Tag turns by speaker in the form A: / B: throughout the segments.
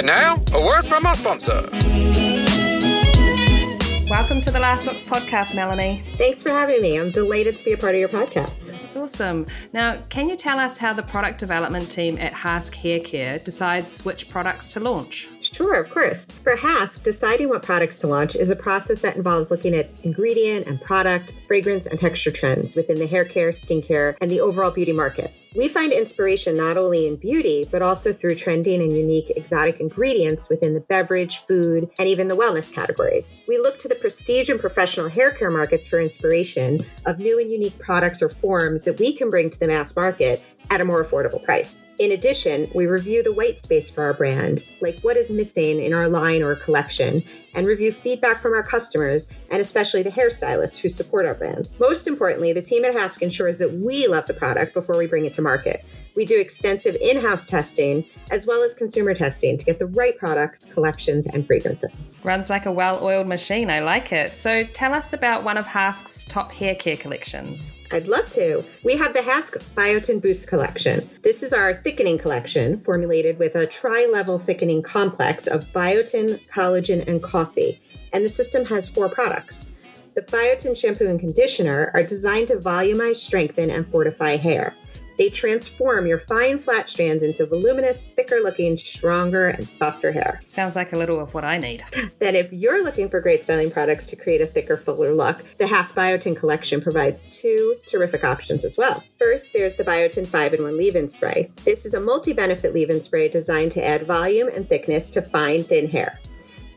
A: And now, a word from our sponsor.
B: Welcome to the Last Looks podcast, Melanie.
C: Thanks for having me. I'm delighted to be a part of your podcast.
B: It's awesome. Now, can you tell us how the product development team at Hask Hair Care decides which products to launch?
C: Sure, of course. For Hask, deciding what products to launch is a process that involves looking at ingredient and product, fragrance, and texture trends within the hair care, skincare, and the overall beauty market. We find inspiration not only in beauty, but also through trending and unique exotic ingredients within the beverage, food, and even the wellness categories. We look to the prestige and professional hair care markets for inspiration of new and unique products or forms that we can bring to the mass market at a more affordable price. In addition, we review the white space for our brand, like what is missing in our line or collection, and review feedback from our customers and especially the hairstylists who support our brand. Most importantly, the team at Hask ensures that we love the product before we bring it to market. We do extensive in house testing as well as consumer testing to get the right products, collections, and fragrances.
B: Runs like a well oiled machine. I like it. So tell us about one of Hask's top hair care collections.
C: I'd love to. We have the Hask Biotin Boost collection. This is our thickening collection formulated with a tri level thickening complex of biotin, collagen, and coffee. And the system has four products. The biotin shampoo and conditioner are designed to volumize, strengthen, and fortify hair. They transform your fine flat strands into voluminous, thicker looking, stronger, and softer hair.
B: Sounds like a little of what I need.
C: Then, if you're looking for great styling products to create a thicker, fuller look, the Hask Biotin collection provides two terrific options as well. First, there's the Biotin 5 in 1 leave in spray. This is a multi benefit leave in spray designed to add volume and thickness to fine, thin hair.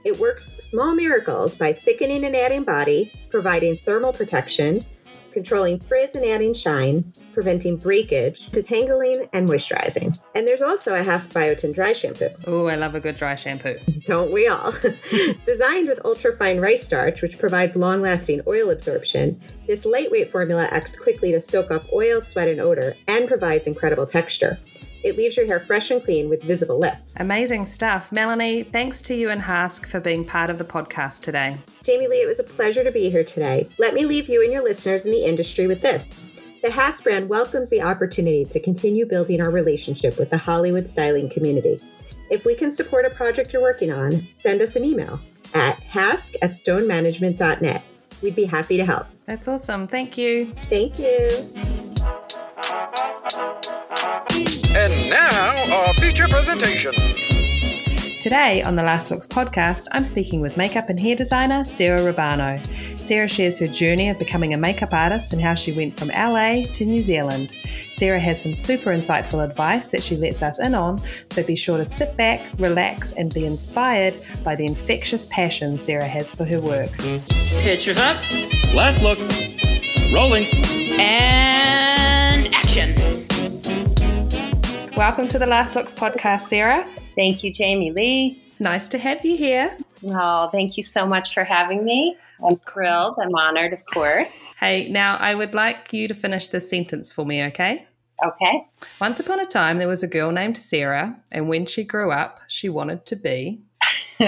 C: It works small miracles by thickening and adding body, providing thermal protection, controlling frizz and adding shine, preventing breakage, detangling, and moisturizing. And there's also a Hask Biotin dry shampoo.
B: Oh, I love a good dry shampoo.
C: Don't we all? Designed with ultra-fine rice starch, which provides long-lasting oil absorption, this lightweight formula acts quickly to soak up oil, sweat, and odor, and provides incredible texture. It leaves your hair fresh and clean with visible lift.
B: Amazing stuff. Melanie, thanks to you and Hask for being part of the podcast today.
C: Jamie Lee, it was a pleasure to be here today. Let me leave you and your listeners in the industry with this. The Hask brand welcomes the opportunity to continue building our relationship with the Hollywood styling community. If we can support a project you're working on, send us an email at hask at stonemanagement.net. We'd be happy to help.
B: That's awesome. Thank you.
C: Thank you.
A: And now, our feature presentation.
B: Today on the Last Looks podcast, I'm speaking with makeup and hair designer Sarah Rubano. Sarah shares her journey of becoming a makeup artist and how she went from LA to New Zealand. Sarah has some super insightful advice that she lets us in on, so be sure to sit back, relax, and be inspired by the infectious passion Sarah has for her work.
D: Pictures up
E: Last looks. Rolling.
D: and action.
B: Welcome to the Last Looks podcast, Sarah.
F: Thank you, Jamie Lee.
B: Nice to have you here.
F: Oh, thank you so much for having me. I'm thrilled. I'm honored, of course.
B: Hey, now I would like you to finish this sentence for me, okay?
F: Okay.
B: Once upon a time, there was a girl named Sarah, and when she grew up, she wanted to be.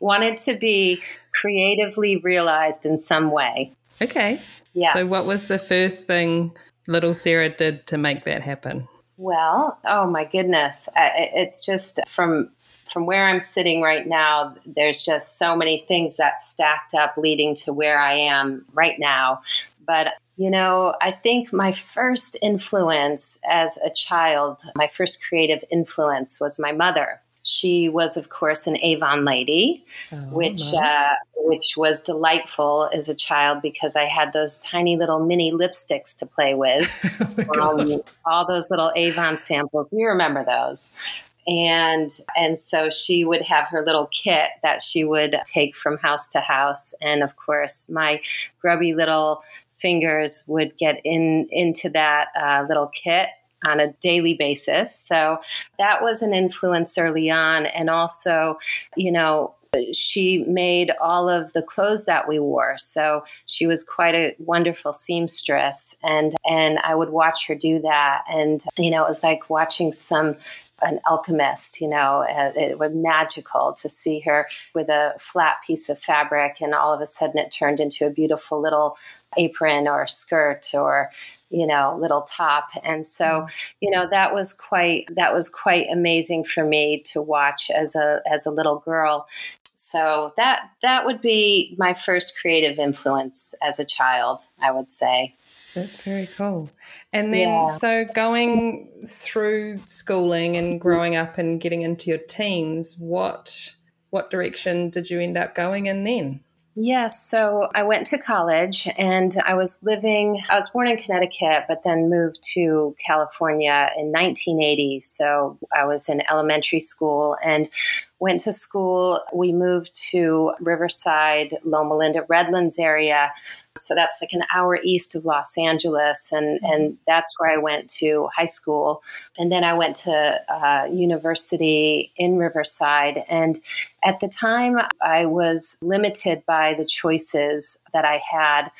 F: Wanted to be creatively realized in some way.
B: Okay.
F: Yeah.
B: So, what was the first thing little Sarah did to make that happen?
F: Well, oh my goodness, it's just from from where I'm sitting right now. There's just so many things that stacked up, leading to where I am right now. But you know, I think my first influence as a child, my first creative influence was my mother. She was, of course, an Avon lady, which
B: nice.
F: uh, which was delightful as a child because I had those tiny little mini lipsticks to play with. um, all those little Avon samples. You remember those. And and so she would have her little kit that she would take from house to house. And of course, my grubby little fingers would get in into that uh, little kit on a daily basis. So that was an influence early on. And also, you know, she made all of the clothes that we wore. So she was quite a wonderful seamstress and and I would watch her do that and you know it was like watching some an alchemist, you know, uh, it was magical to see her with a flat piece of fabric and all of a sudden it turned into a beautiful little apron or skirt or you know little top. And so mm-hmm. you know that was quite that was quite amazing for me to watch as a as a little girl. So that that would be my first creative influence as a child i would say.
B: That's very cool. And then yeah. so going through schooling and growing up and getting into your teens what what direction did you end up going in then
F: Yes. So I went to college and I was living, I was born in Connecticut, but then moved to California in 1980. So I was in elementary school and went to school. We moved to Riverside, Loma Linda, Redlands area so that's like an hour east of Los Angeles, and mm-hmm. and that's where I went to high school, and then I went to uh, university in Riverside. And at the time, I was limited by the choices that I had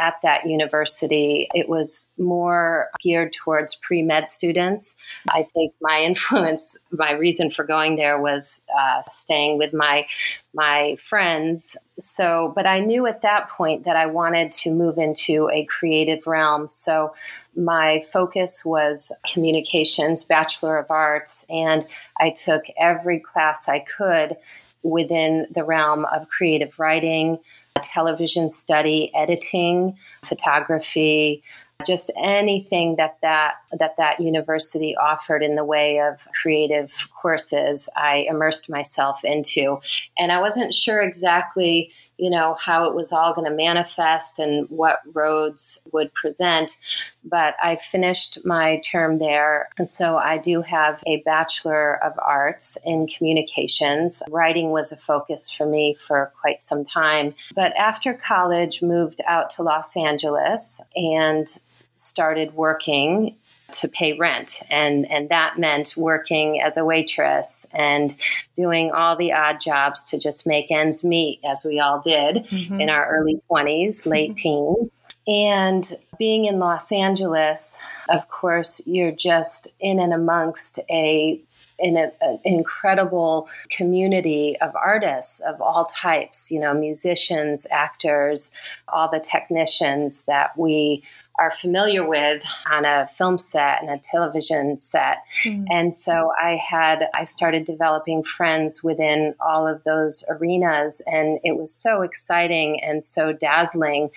F: at that university, it was more geared towards pre med students. I think my influence, my reason for going there was uh, staying with my my friends. So, but I knew at that point that I wanted to move into a creative realm. So, my focus was communications, Bachelor of Arts, and I took every class I could within the realm of creative writing, television study, editing, photography, just anything that that that that university offered in the way of creative courses i immersed myself into. And i wasn't sure exactly you know, how it was all going to manifest and what roads would present. But I finished my term there. And so I do have a Bachelor of Arts in Communications. Writing was a focus for me for quite some time. But after college, moved out to Los Angeles and started working to pay rent and and that meant working as a waitress and doing all the odd jobs to just make ends meet as we all did mm-hmm. in our early 20s late mm-hmm. teens and being in Los Angeles of course you're just in and amongst a in an incredible community of artists of all types, you know, musicians, actors, all the technicians that we are familiar with on a film set and a television set. Mm-hmm. And so I had, I started developing friends within all of those arenas. And it was so exciting and so dazzling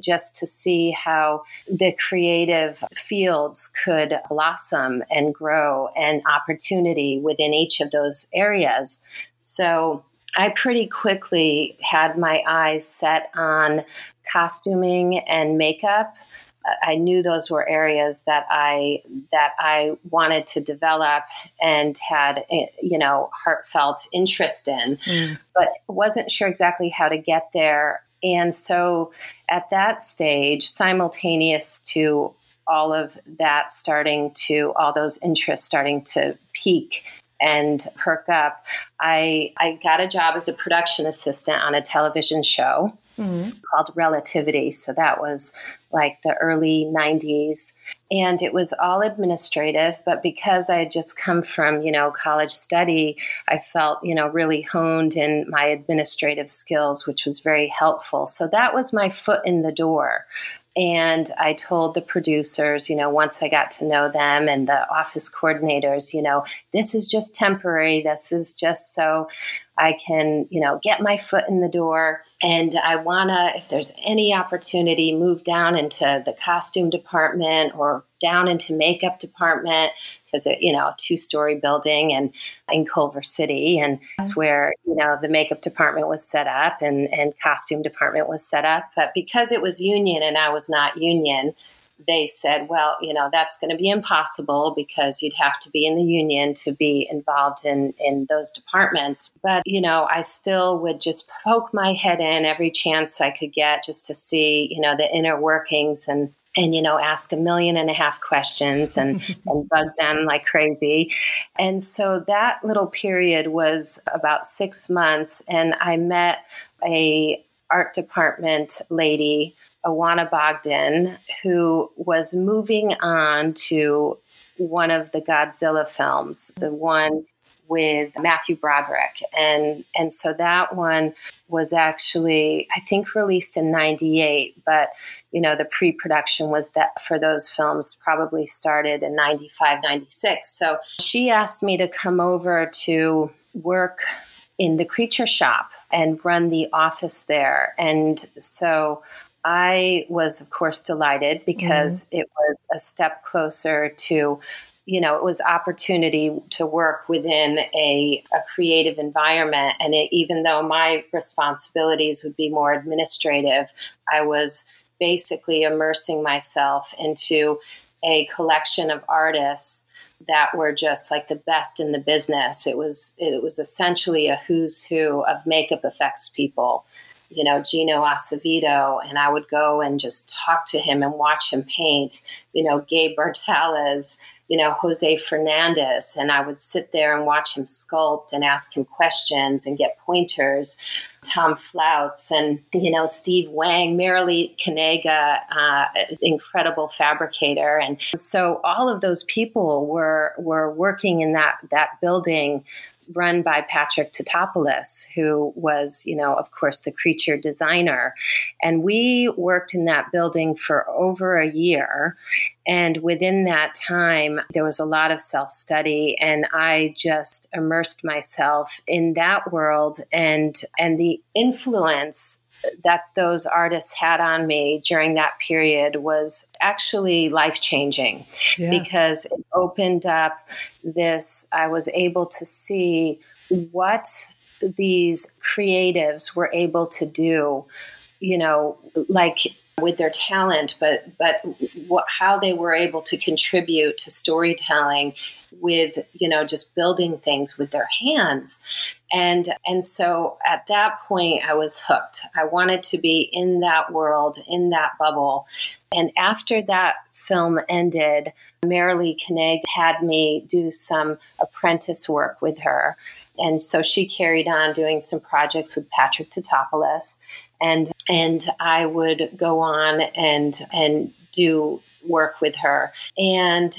F: just to see how the creative fields could blossom and grow and opportunity within each of those areas. So I pretty quickly had my eyes set on costuming and makeup I knew those were areas that I that I wanted to develop and had you know heartfelt interest in, mm. but wasn't sure exactly how to get there. And so at that stage, simultaneous to all of that starting to all those interests starting to peak and perk up, I I got a job as a production assistant on a television show mm-hmm. called Relativity. So that was like the early 90s. And it was all administrative, but because I had just come from, you know, college study, I felt, you know, really honed in my administrative skills, which was very helpful. So that was my foot in the door. And I told the producers, you know, once I got to know them and the office coordinators, you know, this is just temporary. This is just so I can, you know, get my foot in the door. And I want to, if there's any opportunity, move down into the costume department or down into makeup department because it, you know, two story building and in Culver City. And that's where, you know, the makeup department was set up and, and costume department was set up. But because it was union and I was not union, they said, well, you know, that's going to be impossible because you'd have to be in the union to be involved in, in those departments. But, you know, I still would just poke my head in every chance I could get just to see, you know, the inner workings and and you know ask a million and a half questions and and bug them like crazy and so that little period was about six months and i met a art department lady Awana Bogdan, who was moving on to one of the Godzilla films, the one with Matthew Broderick. And and so that one was actually I think released in 98, but you know the pre-production was that for those films probably started in 95 96. So she asked me to come over to work in the creature shop and run the office there. And so I was, of course, delighted because mm-hmm. it was a step closer to, you know, it was opportunity to work within a, a creative environment. And it, even though my responsibilities would be more administrative, I was basically immersing myself into a collection of artists that were just like the best in the business. It was it was essentially a who's who of makeup effects people you know, Gino Acevedo, and I would go and just talk to him and watch him paint, you know, Gabe Bartalos, you know, Jose Fernandez, and I would sit there and watch him sculpt and ask him questions and get pointers. Tom Floutz and, you know, Steve Wang, Marilee Kanega, uh, incredible fabricator. And so all of those people were, were working in that, that building run by Patrick Tatopoulos, who was, you know, of course, the creature designer. And we worked in that building for over a year. And within that time, there was a lot of self study, and I just immersed myself in that world and and the influence that those artists had on me during that period was actually life changing yeah. because it opened up this, I was able to see what these creatives were able to do, you know, like with their talent, but but what, how they were able to contribute to storytelling with you know just building things with their hands and and so at that point i was hooked. I wanted to be in that world in that bubble. And after that film ended marilee Kaneg had me do some apprentice work with her. And so she carried on doing some projects with patrick tatopoulos and and i would go on and and do work with her. And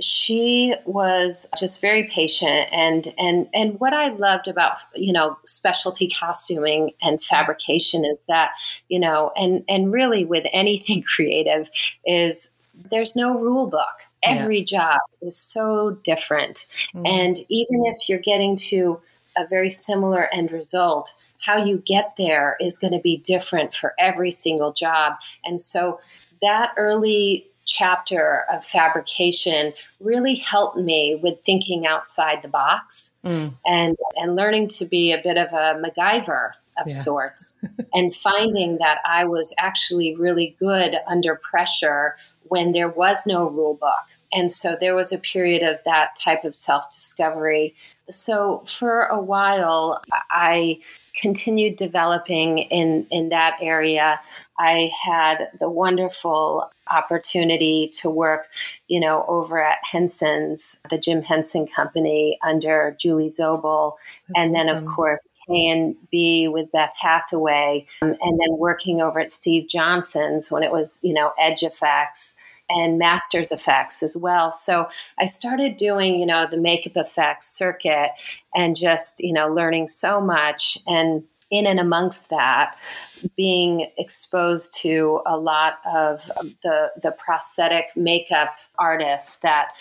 F: she was just very patient and and and what I loved about you know specialty costuming and fabrication is that you know and and really with anything creative is there's no rule book every yeah. job is so different mm-hmm. and even if you're getting to a very similar end result how you get there is going to be different for every single job and so that early chapter of fabrication really helped me with thinking outside the box mm. and and learning to be a bit of a MacGyver of yeah. sorts and finding that I was actually really good under pressure when there was no rule book. And so there was a period of that type of self discovery. So for a while, I continued developing in, in that area. I had the wonderful opportunity to work, you know, over at Henson's, the Jim Henson Company under Julie Zobel, That's and then of course K and B with Beth Hathaway, um, and then working over at Steve Johnson's when it was, you know, Edge FX and Masters FX as well. So I started doing, you know, the makeup effects circuit and just, you know, learning so much. And in and amongst that, being exposed to a lot of um, the the prosthetic makeup artists that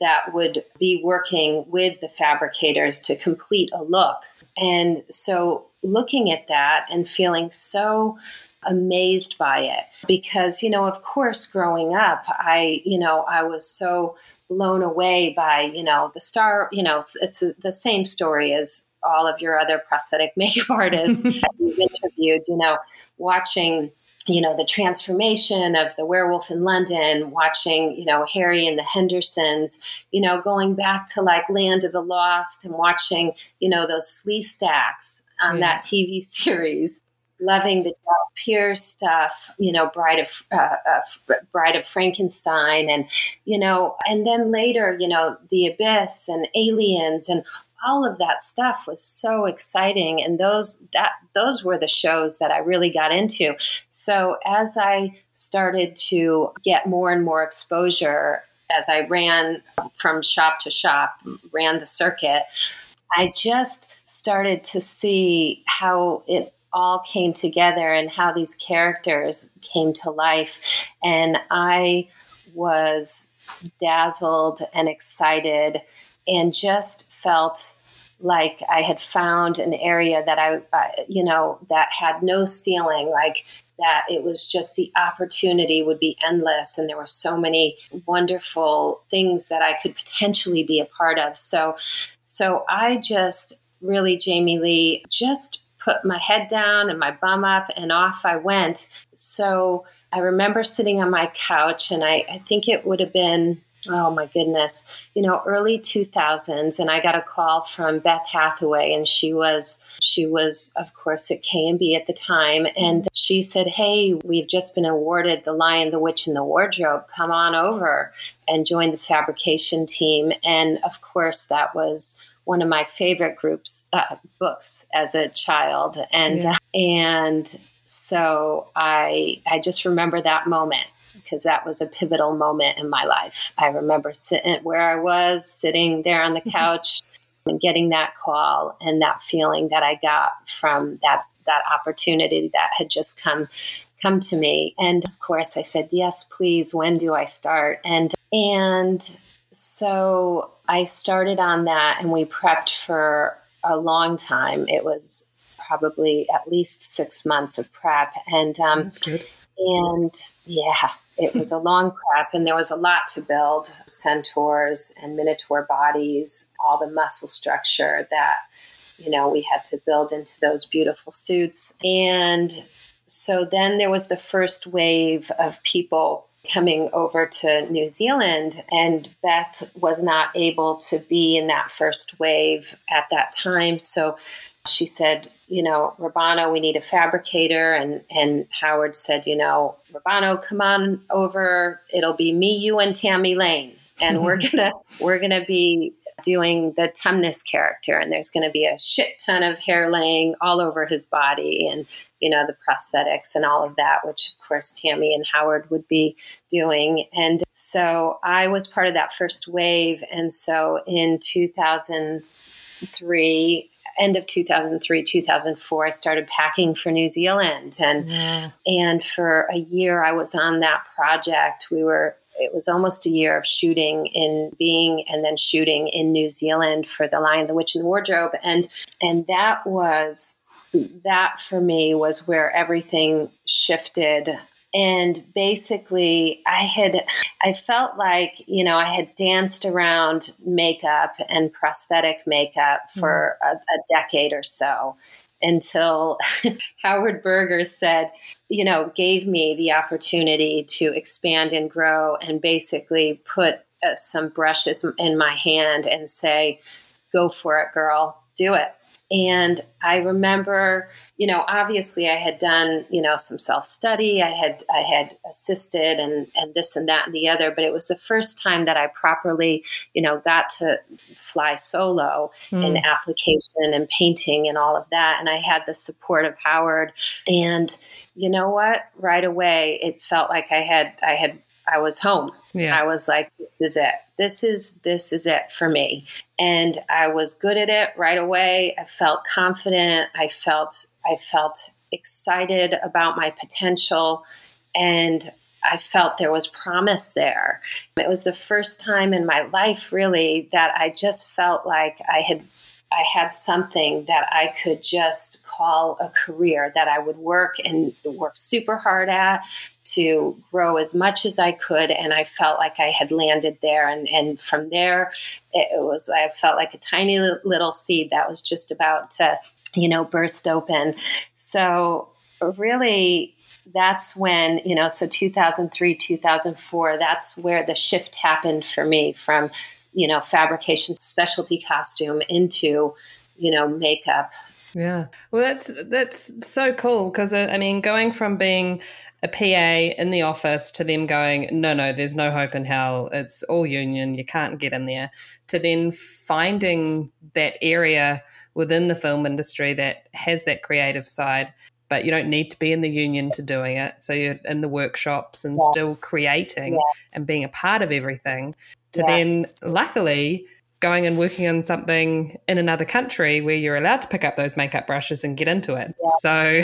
F: that would be working with the fabricators to complete a look. And so looking at that and feeling so amazed by it because you know of course growing up i you know i was so blown away by you know the star you know it's uh, the same story as all of your other prosthetic makeup artists that you've interviewed you know watching you know the transformation of the werewolf in london watching you know harry and the hendersons you know going back to like land of the lost and watching you know those Sleestaks on
B: Yeah.
F: that tv series loving the Jack Pierce stuff, you know, Bride of uh, uh, Bride of Frankenstein, and you know, and then later, you know, The Abyss and Aliens and all of that stuff was so exciting, and those that those were the shows that I really got into. So as I started to get more and more exposure, as I ran from shop to shop, ran the circuit, I just started to see how it all came together and how these characters came to life. And I was dazzled and excited and just felt like I had found an area that I, uh, you know, that had no ceiling, like that it was just the opportunity would be endless. And there were so many wonderful things that I could potentially be a part of. So, so I just really, Jamie Lee, just put my head down and my bum up and off I went. So I remember sitting on my couch and I, I think it would have been, oh my goodness, you know, early 2000s. And I got a call from Beth Hathaway and she was, she was of course at KNB at the time. And she said, Hey, we've just been awarded the Lion, the Witch and the Wardrobe. Come on over and join the fabrication team. And of course that was one of my favorite groups uh, books as a child. And
B: Yeah.
F: and so i i just remember that moment because that was a pivotal moment in my life. I remember sitting where i was sitting there on the couch and getting that call and that feeling that i got from that that opportunity that had just come come to me. And of course i said yes please when do i start? And and so I started on that and we prepped for a long time. It was probably at least six months of prep. And, um,
B: That's good.
F: and yeah, it was a long prep and there was a lot to build centaurs and minotaur bodies, all the muscle structure that, you know, we had to build into those beautiful suits. And so then there was the first wave of people coming over to New Zealand, and Beth was not able to be in that first wave at that time. So she said, you know, Rubano, we need a fabricator. And, and Howard said, you know, Rubano, come on over. It'll be me, you, and Tammy Lane. And we're gonna we're gonna be doing the Tumnus character, and there's going to be a shit ton of hair laying all over his body, and you know the prosthetics and all of that, which of course Tammy and Howard would be doing. And so I was part of that first wave, and so in 2003. End of 2003, 2004, I started packing for New Zealand. And
B: Yeah.
F: and for a year, I was on that project. We were, it was almost a year of shooting in being and then shooting in New Zealand for The Lion, the Witch, and the Wardrobe. And, and that was, that for me was where everything shifted. And basically, I had, I felt like, you know, I had danced around makeup and prosthetic makeup hmm. for a, a decade or so until Howard Berger said, you know, gave me the opportunity to expand and grow and basically put uh, some brushes in my hand and say, go for it, girl, do it. And I remember, you know, obviously I had done, you know, some self study. I had I had assisted and and this and that and the other, but it was the first time that I properly, you know, got to fly solo in application and painting and all of that. And I had the support of Howard. And you know what? Right away, it felt like I had I had I was home.
B: Yeah.
F: I was like, this is it. This is this is it for me. And I was good at it right away. I felt confident. I felt I felt excited about my potential and I felt there was promise there. It was the first time in my life really that I just felt like I had I had something that I could just call a career that I would work and work super hard at to grow as much as I could. And I felt like I had landed there. And, and from there, it, was, I felt like a tiny little seed that was just about to, you know, burst open. So, really, that's when, you know, so 2003, 2004, that's where the shift happened for me from, you know, fabrication specialty costume into, you know, makeup.
B: Yeah. Well, that's that's so cool because uh, I mean, going from being a PA in the office to them going, no, no, there's no hope in hell. It's all union. You can't get in there. To then finding that area within the film industry that has that creative side, but you don't need to be in the union to doing it. So you're in the workshops and yes. still creating yes. and being a part of everything. To yes. then, luckily, going and working on something in another country where you're allowed to pick up those makeup brushes and get into it. So,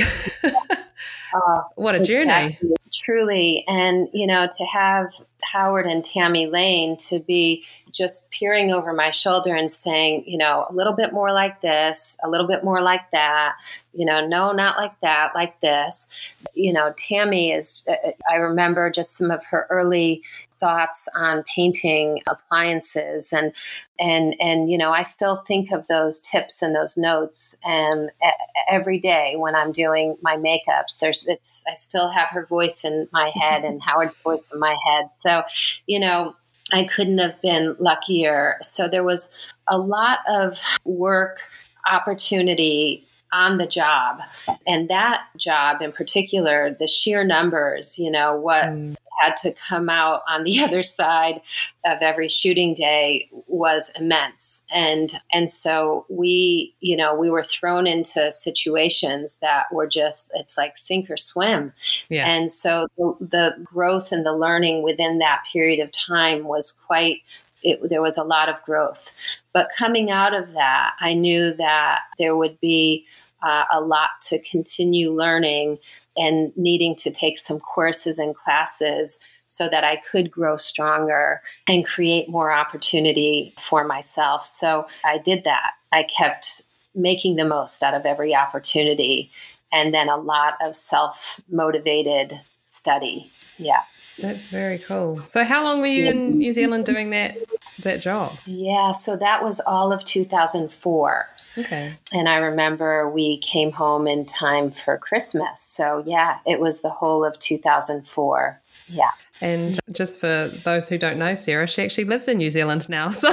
B: uh, what a exactly. journey!
F: Truly, and you know, to have Howard and Tammy Lane to be just peering over my shoulder and saying, you know, a little bit more like this, a little bit more like that, you know, no, not like that, like this. You know, Tammy is, uh, I remember just some of her early thoughts on painting appliances. And and and you know I still think of those tips and those notes and every day when I'm doing my makeups. There's it's I still have her voice in my head and Howard's voice in my head. So you know I couldn't have been luckier. So there was a lot of work opportunity on the job. And that job in particular the sheer numbers you know what mm had to come out on the other side of every shooting day was immense. And and so we you know we were thrown into situations that were just it's like sink or swim. Yeah. and so the, the growth and the learning within that period of time was quite it, there was a lot of growth. But coming out of that i knew that there would be uh, a lot to continue learning and needing to take some courses and classes so that I could grow stronger and create more opportunity for myself. So I did that. I kept making the most out of every opportunity and then a lot of self motivated study. Yeah.
B: That's very cool. So how long were you in New Zealand doing that that job?
F: Yeah, so that was all of 2004.
B: Okay.
F: And I remember we came home in time for Christmas. So, yeah, it was the whole of 2004. Yeah.
B: And just for those who don't know, Sarah, she actually lives in New Zealand now. So.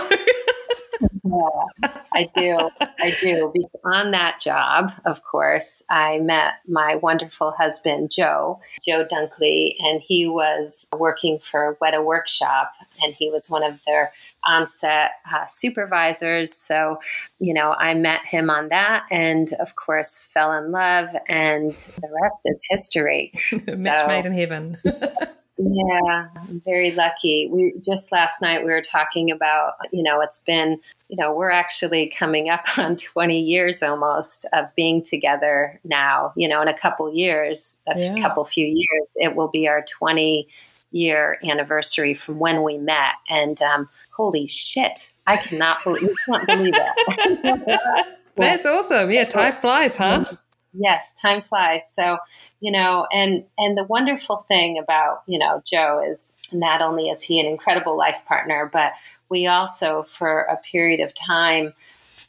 F: yeah, I do. I do. On that job, of course, I met my wonderful husband, Joe, Joe Dunckley, and he was working for Weta Workshop, and he was one of their on-set uh, supervisors. So, you know, I met him on that, and of course, fell in love, and the rest is history.
B: Match made in heaven.
F: yeah, I'm very lucky. We just last night we were talking about, you know, it's been, you know, we're actually coming up on 20 years almost of being together now. You know, in a couple years, a yeah. couple few years, it will be our 20 year anniversary from when we met. And um, holy shit, I cannot believe, can't believe it.
B: That's awesome. So, yeah, time flies, huh?
F: Yes, time flies. So, you know, and and the wonderful thing about, you know, Joe is not only is he an incredible life partner, but we also for a period of time,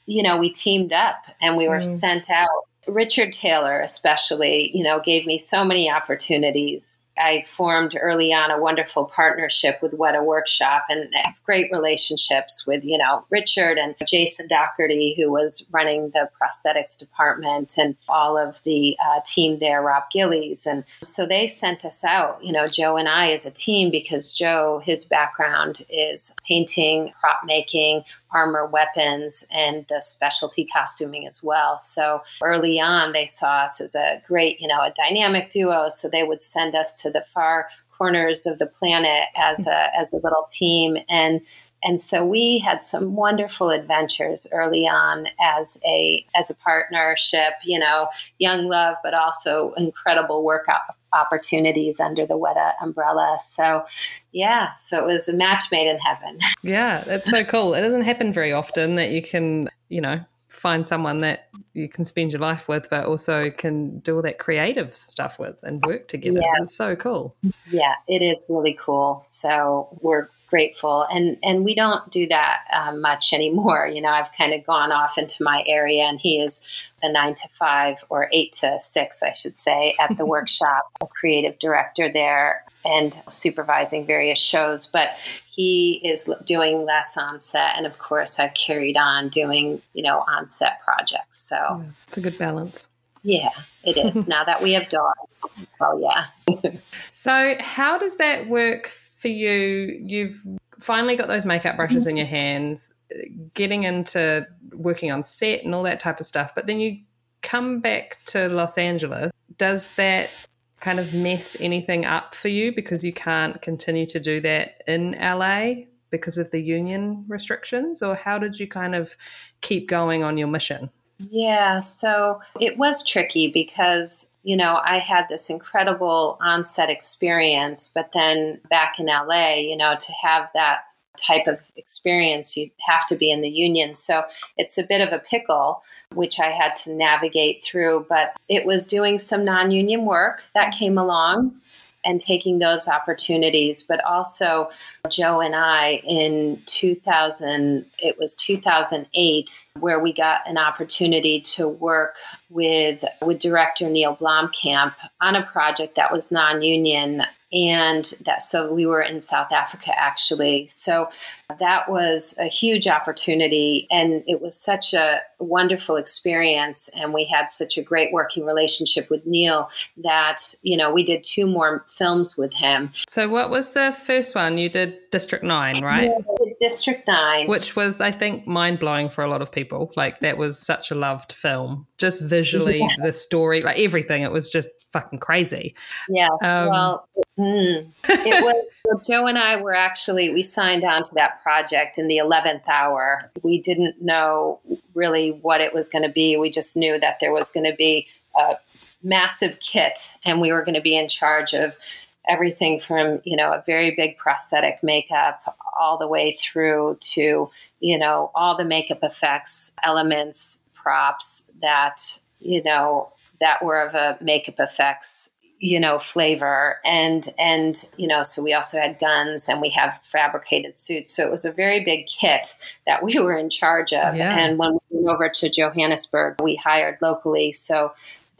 F: you know, we teamed up and we were mm. sent out Richard Taylor, especially, you know, gave me so many opportunities. I formed early on a wonderful partnership with Weta Workshop and have great relationships with, you know, Richard and Jason Docherty, who was running the prosthetics department, and all of the uh, team there, Rob Gillies. And so they sent us out, you know, Joe and I as a team, because Joe, his background is painting, prop making, armor weapons and the specialty costuming as well. So early on, they saw us as a great, you know, a dynamic duo. So they would send us to the far corners of the planet as a as a little team and and so we had some wonderful adventures early on as a as a partnership you know young love but also incredible work opportunities under the Weta umbrella. So, yeah, so it was a match made in heaven.
B: Yeah, that's so cool. It doesn't happen very often that you can, you know, find someone that you can spend your life with, but also can do all that creative stuff with and work together. Yeah. It's so cool.
F: Yeah, it is really cool. So we're grateful. And and we don't do that um, much anymore. You know i've kind of gone off into my area and he is a nine to five or eight to six i should say at the workshop a creative director there and supervising various shows. But he is doing less on set and of course i've carried on doing you know on set projects. So
B: Yeah, it's a good balance.
F: yeah it is. Now that we have dogs well yeah.
B: So, how does that work for you? You've finally got those makeup brushes in your hands, getting into working on set and all that type of stuff, but then you come back to Los Angeles. Does that kind of mess anything up for you because you can't continue to do that in LA because of the union restrictions? Or how did you kind of keep going on your mission?
F: Yeah, so it was tricky because, you know, I had this incredible onset experience, but then back in LA, you know, to have that type of experience, you have to be in the union. So it's a bit of a pickle, which I had to navigate through, but it was doing some non union work that came along and taking those opportunities, but also Joe and I in 2000, it was 2008, where we got an opportunity to work with with director Neill Blomkamp on a project that was non-union and that so we were in South Africa actually. So that was a huge opportunity and it was such a wonderful experience and we had such a great working relationship with Neill that you know we did two more films with him.
B: So, what was the first one? You did District 9, right?
F: District 9
B: which was i think mind-blowing for a lot of people like that was such a loved film just visually the story like everything it was just fucking crazy
F: Yeah.
B: Um,
F: well, mm, it was. well, Joe and I were actually we signed on to that project in the eleventh hour. We didn't know really what it was going to be. We just knew that there was going to be a massive kit, and we were going to be in charge of everything from you know a very big prosthetic makeup all the way through to you know all the makeup effects elements props that you know that were of a makeup effects you know flavor. And and you know so we also had guns and we have fabricated suits. So it was a very big kit that we were in charge of.
B: Yeah.
F: and when we went over to johannesburg we hired locally. So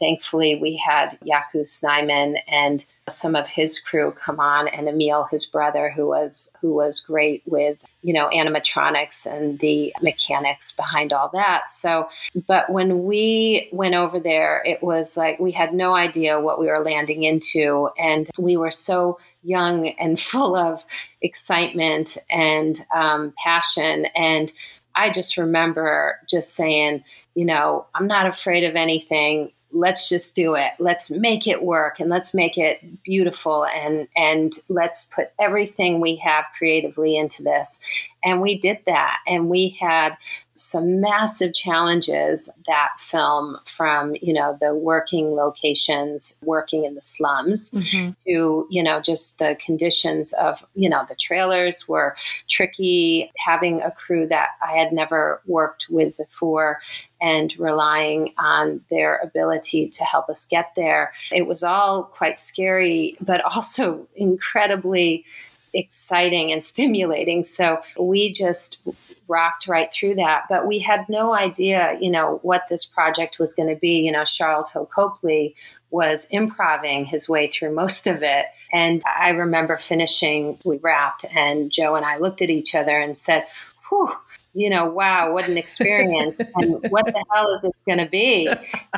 F: thankfully we had yaku snyman and some of his crew come on and emil his brother who was who was great with you know animatronics and the mechanics behind all that so but when we went over there, it was like we had no idea what we were landing into. And we were so young and full of excitement and um, passion. And I just remember just saying, you know, I'm not afraid of anything. Let's just do it. Let's make it work and let's make it beautiful and and let's put everything we have creatively into this. And we did that. And we had some massive challenges that film from you know the working locations working in the slums mm-hmm. to you know just the conditions of you know the trailers were tricky. Having a crew that i had never worked with before and relying on their ability to help us get there. It was all quite scary but also incredibly exciting and stimulating. So we just rocked right through that. But we had no idea, you know, what this project was going to be. You know, Sharlto Copley was improving his way through most of it. And I remember finishing, we wrapped, and Joe and I looked at each other and said, whew, you know, wow, what an experience. and what the hell is this going to be?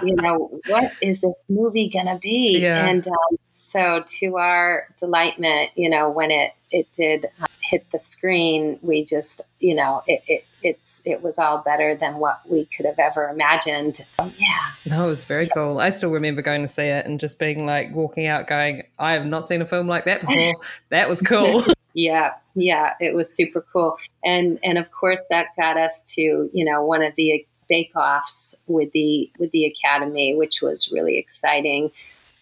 F: You know, what is this movie going to be?
B: Yeah.
F: And um, so, to our delightment, you know, when it, it did hit the screen, we just, you know, it, it, it's, it was all better than what we could have ever imagined. Oh, yeah.
B: no it was very cool. I still remember going to see it and just being like walking out going i have not seen a film like that before. That was cool.
F: Yeah, yeah, it was super cool, and and of course that got us to you know one of the bake offs with the with the academy, which was really exciting,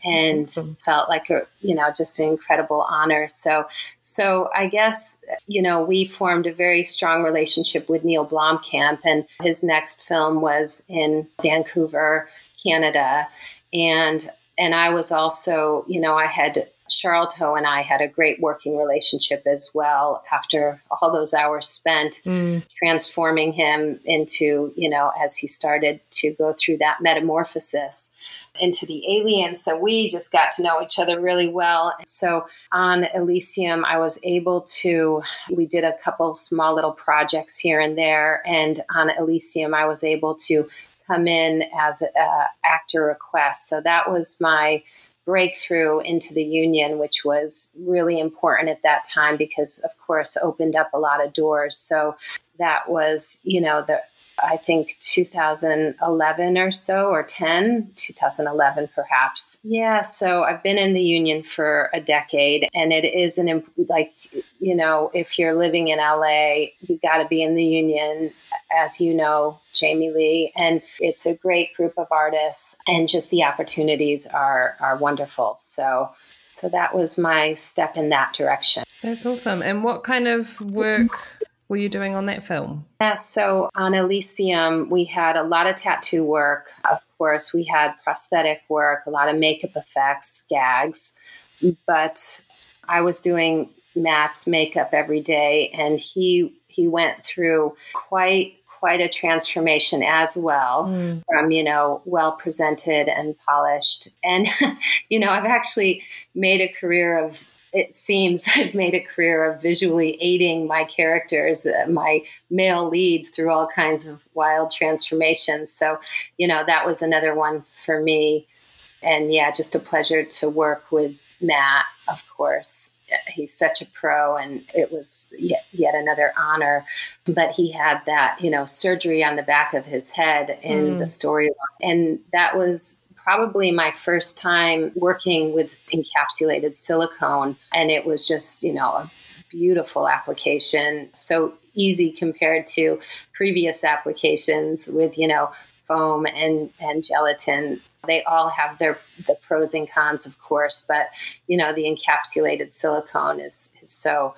F: and
B: awesome.
F: felt like a you know just an incredible honor. So so I guess you know we formed a very strong relationship with Neill Blomkamp, and his next film was in Vancouver, Canada, and and I was also you know I had Sharlto and I had a great working relationship as well after all those hours spent
B: Mm.
F: transforming him into, you know, as he started to go through that metamorphosis into the alien. So we just got to know each other really well. And So on Elysium, I was able to, we did a couple small little projects here and there. And on Elysium, I was able to come in as a actor request. So that was my breakthrough into the union, which was really important at that time because, of course, opened up a lot of doors. So that was, you know, the I think 2011 or so, or 10, 2011 perhaps. Yeah, so I've been in the union for a decade, and it is an, like, you know, if you're living in LA, you got to be in the union, as you know, Jamie Lee, and it's a great group of artists, and just the opportunities are are wonderful. So, so that was my step in that direction.
B: That's awesome. And what kind of work were you doing on that film?
F: Yeah, so on Elysium, we had a lot of tattoo work. Of course, we had prosthetic work, a lot of makeup effects, gags. But I was doing Matt's makeup every day, and he he went through quite quite a transformation as well
B: Mm.
F: from you know well presented and polished and you know i've actually made a career of it seems I've made a career of visually aiding my characters, uh, my male leads through all kinds of wild transformations. So, you know, that was another one for me. And yeah, just a pleasure to work with Matt, of course. He's such a pro, and it was yet, yet another honor. But he had that, you know, surgery on the back of his head in the storyline. And that was probably my first time working with encapsulated silicone. And it was just, you know, a beautiful application. So easy compared to previous applications with, you know, foam and, and gelatin. They all have their the pros and cons, of course, but you know, the encapsulated silicone is, is so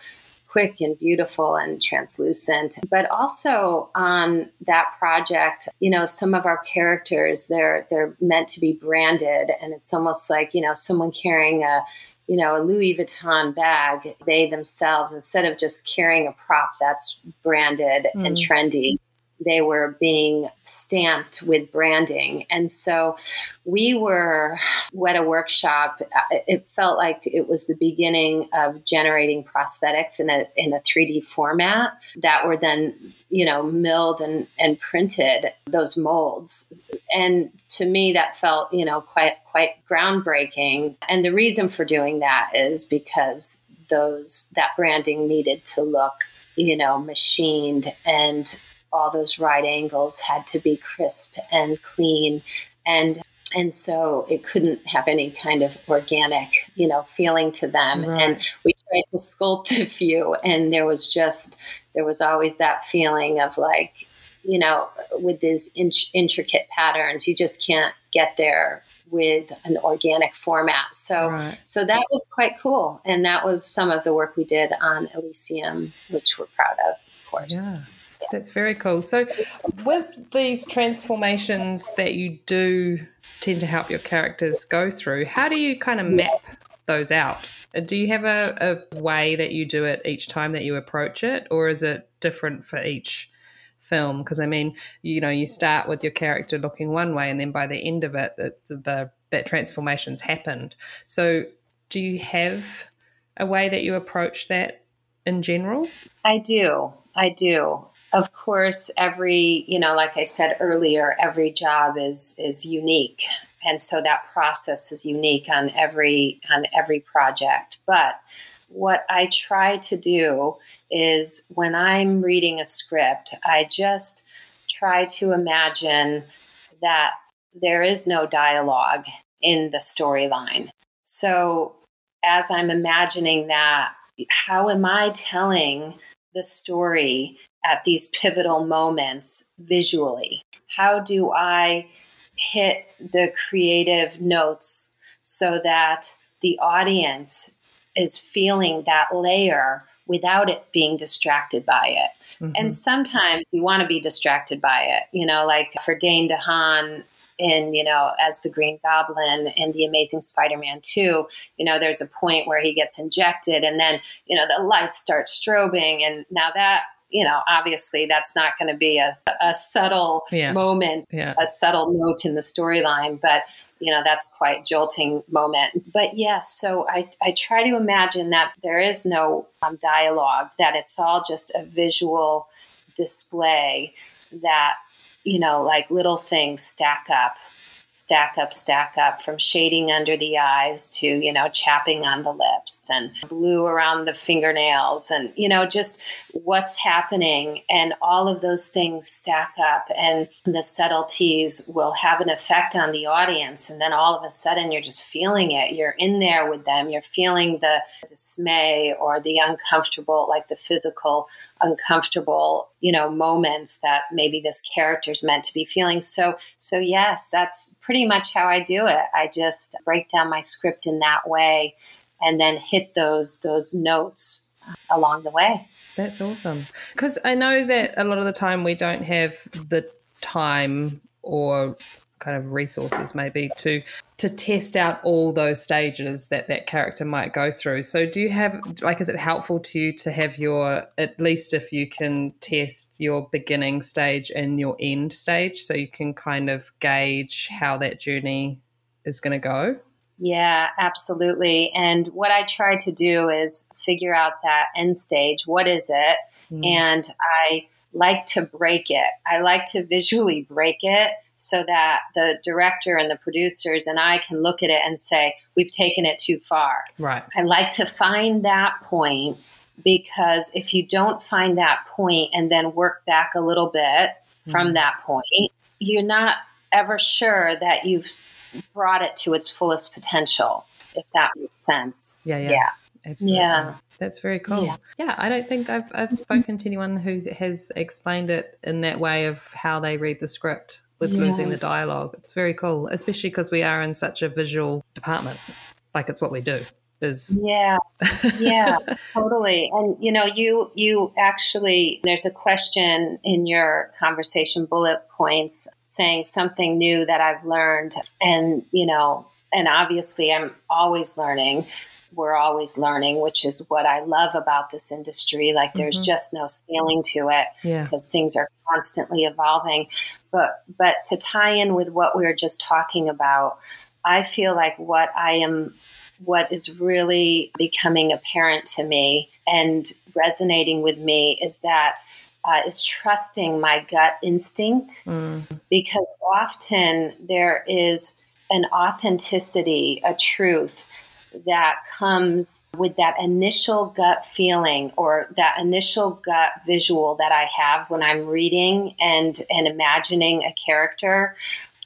F: quick and beautiful and translucent. But also on that project, you know, some of our characters they're they're meant to be branded, and it's almost like you know someone carrying a you know a Louis Vuitton bag. They themselves, instead of just carrying a prop that's branded and mm. trendy. They were being stamped with branding. And so we were at a workshop. It felt like it was the beginning of generating prosthetics in a, in a 3D format that were then, you know, milled and, and printed those molds. And to me, that felt, you know, quite, quite groundbreaking. And the reason for doing that is because those, that branding needed to look, you know, machined and all those right angles had to be crisp and clean and and so it couldn't have any kind of organic you know feeling to them
B: Right.
F: and we tried to sculpt a few and there was just there was always that feeling of like you know with these in- intricate patterns you just can't get there with an organic format so
B: Right.
F: so that was quite cool and that was some of the work we did on elysium which we're proud of of course
B: Yeah. That's very cool. So, with these transformations that you do tend to help your characters go through, how do you kind of map those out? Uh, Do you have a, a way that you do it each time that you approach it, or is it different for each film? Because I mean, you know, you start with your character looking one way, and then by the end of it, the that transformation's happened. So, do you have a way that you approach that in general?
F: I do. I do. Of course, every, you know, like I said earlier, every job is is unique. And so that process is unique on every on every project. But what I try to do is when I'm reading a script, I just try to imagine that there is no dialogue in the storyline. So as I'm imagining that, how am I telling the story at these pivotal moments visually? How do I hit the creative notes so that the audience is feeling that layer without it being distracted by it? Mm-hmm. And sometimes you want to be distracted by it. You know, like for Dane DeHaan, in, you know, as the Green Goblin in the Amazing Spider Man 2, you know, there's a point where he gets injected and then, you know, the lights start strobing. And now that, you know, obviously that's not going to be a, a subtle
B: Yeah.
F: moment,
B: Yeah.
F: a subtle note in the storyline, but you know that's quite jolting moment but yes so i, I try to imagine that there is no um, dialogue that it's all just a visual display that you know like little things stack up stack up stack up from shading under the eyes to you know chapping on the lips and blue around the fingernails and you know just what's happening and all of those things stack up and the subtleties will have an effect on the audience and then all of a sudden you're just feeling it. You're in there with them. You're feeling the dismay or the uncomfortable like the physical uncomfortable you know moments that maybe this character's meant to be feeling. So so yes that's pretty much how i do it. I just break down my script in that way and then hit those those notes uh, along the way
B: That's awesome. Because I know that a lot of the time we don't have the time or kind of resources maybe to to test out all those stages that that character might go through. So do you have like is it helpful to you to have your at least if you can test your beginning stage and your end stage so you can kind of gauge how that journey is going to go?
F: Yeah, absolutely. And what I try to do is figure out that end stage. What is it? Mm-hmm. And I like to break it. I like to visually break it so that the director and the producers and I can look at it and say, we've taken it too far.
B: Right.
F: I like to find that point because if you don't find that point and then work back a little bit from mm-hmm. that point, you're not ever sure that you've brought it to its fullest potential, if that makes sense.
B: Yeah, yeah.
F: Yeah.
B: Absolutely.
F: Yeah.
B: That's very cool.
F: Yeah.
B: Yeah. I don't think I've, I've mm-hmm. spoken to anyone who has explained it in that way of how they read the script with losing the dialogue. It's very cool, especially because we are in such a visual department. Like it's what we do. Is
F: Yeah, yeah, totally. And you know, you you actually there's a question in your conversation bullet points saying something new that I've learned, and you know, and obviously I'm always learning. We're always learning, which is what I love about this industry. Like there's mm-hmm. just no ceiling to it
B: yeah.
F: because things are constantly evolving. But but to tie in with what we were just talking about, I feel like what I am what is really becoming apparent to me and resonating with me is that uh, is trusting my gut instinct because often there is an authenticity, a truth that comes with that initial gut feeling or that initial gut visual that I have when I'm reading and and imagining a character.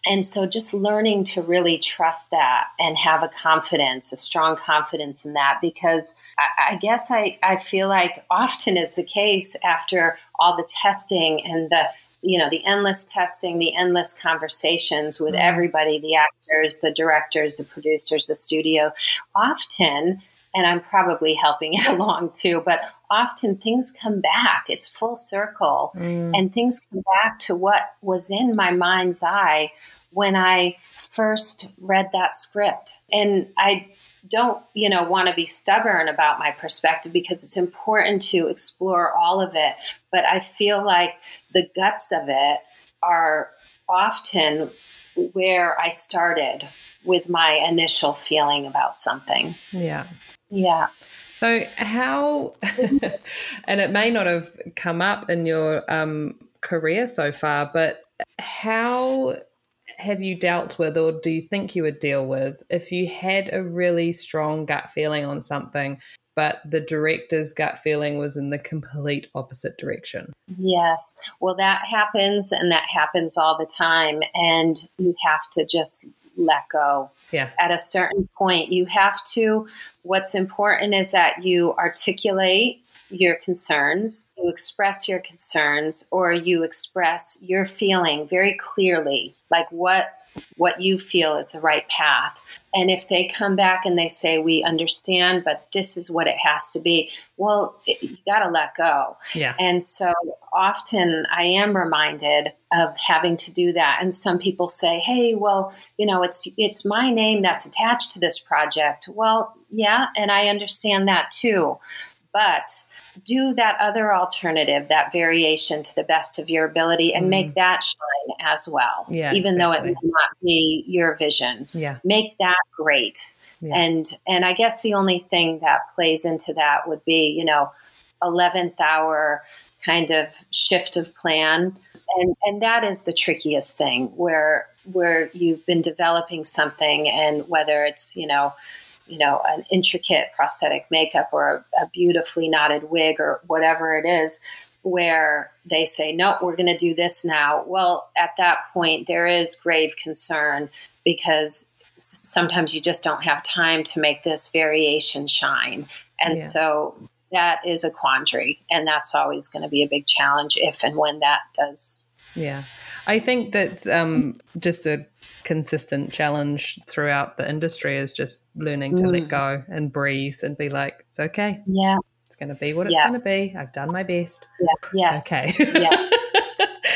F: And so just learning to really trust that and have a confidence, a strong confidence in that, because I, I guess I, I feel like often is the case after all the testing and the you know the endless testing the endless conversations with mm-hmm. everybody the actors the directors the producers the studio often and i'm probably helping it along too but often things come back. It's full circle mm. and things come back to what was in my mind's eye when i first read that script. And i don't you know want to be stubborn about my perspective because it's important to explore all of it but i feel like the guts of it are often where i started with my initial feeling about something.
B: Yeah.
F: yeah
B: So how, and it may not have come up in your um, career so far, but how have you dealt with, or do you think you would deal with, if you had a really strong gut feeling on something, but the director's gut feeling was in the complete opposite direction?
F: Yes. Well, that happens and that happens all the time. And you have to just let go.
B: Yeah.
F: At a certain point, you have to, what's important is that you articulate your concerns, you express your concerns, or you express your feeling very clearly, like what what you feel is the right path. And if they come back and they say, We understand, but this is what it has to be, well, it, you got to let go.
B: Yeah.
F: And so often I am reminded of having to do that. And some people say, Hey, well, you know, it's, it's my name that's attached to this project. Well, yeah. And I understand that too. But do that other alternative, that variation to the best of your ability and mm. make that shine as well.
B: Yeah,
F: even
B: exactly.
F: though it may not be your vision.
B: Yeah.
F: Make that great.
B: Yeah.
F: And and I guess the only thing that plays into that would be, you know, 11th hour kind of shift of plan. And and that is the trickiest thing where where you've been developing something and whether it's, you know, you know, an intricate prosthetic makeup or a, a beautifully knotted wig or whatever it is, where they say, no, we're going to do this now. Well, at that point, there is grave concern because sometimes you just don't have time to make this variation shine. And
B: Yeah.
F: so that is a quandary. And that's always going to be a big challenge if and when that does.
B: Yeah. I think that's um, just a consistent challenge throughout the industry is just learning to let mm. go and breathe and be like, it's okay.
F: Yeah.
B: It's going to be what it's
F: Yeah.
B: going to be. I've done my best.
F: Yeah. Yes.
B: It's okay.
F: Yeah.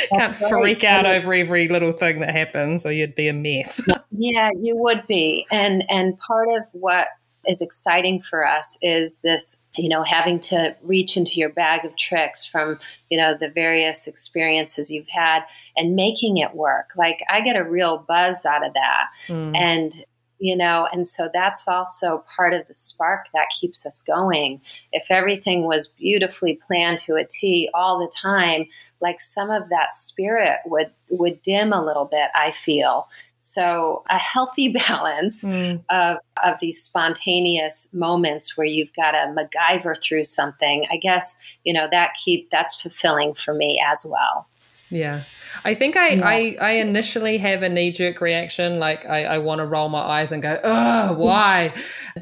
B: Can't
F: That's
B: freak out over every little thing that happens or you'd be a mess.
F: Yeah, you would be. And and part of what is exciting for us is this, you know, having to reach into your bag of tricks from, you know, the various experiences you've had and making it work. Like I get a real buzz out of that.
B: Mm.
F: And you know, and so that's also part of the spark that keeps us going. If everything was beautifully planned to a T all the time, like some of that spirit would would dim a little bit, I feel. So a healthy balance
B: Mm.
F: of of these spontaneous moments where you've got to MacGyver through something, I guess, you know, that keep that's fulfilling for me as well.
B: Yeah. I think I,
F: Yeah.
B: I, I initially have a knee jerk reaction. Like I, I want to roll my eyes and go, oh, why?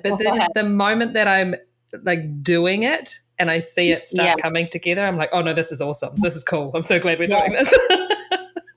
B: But then the moment that I'm like doing it and I see it start
F: Yeah.
B: coming together, I'm like, oh no, this is awesome. This is cool. I'm so glad we're doing this.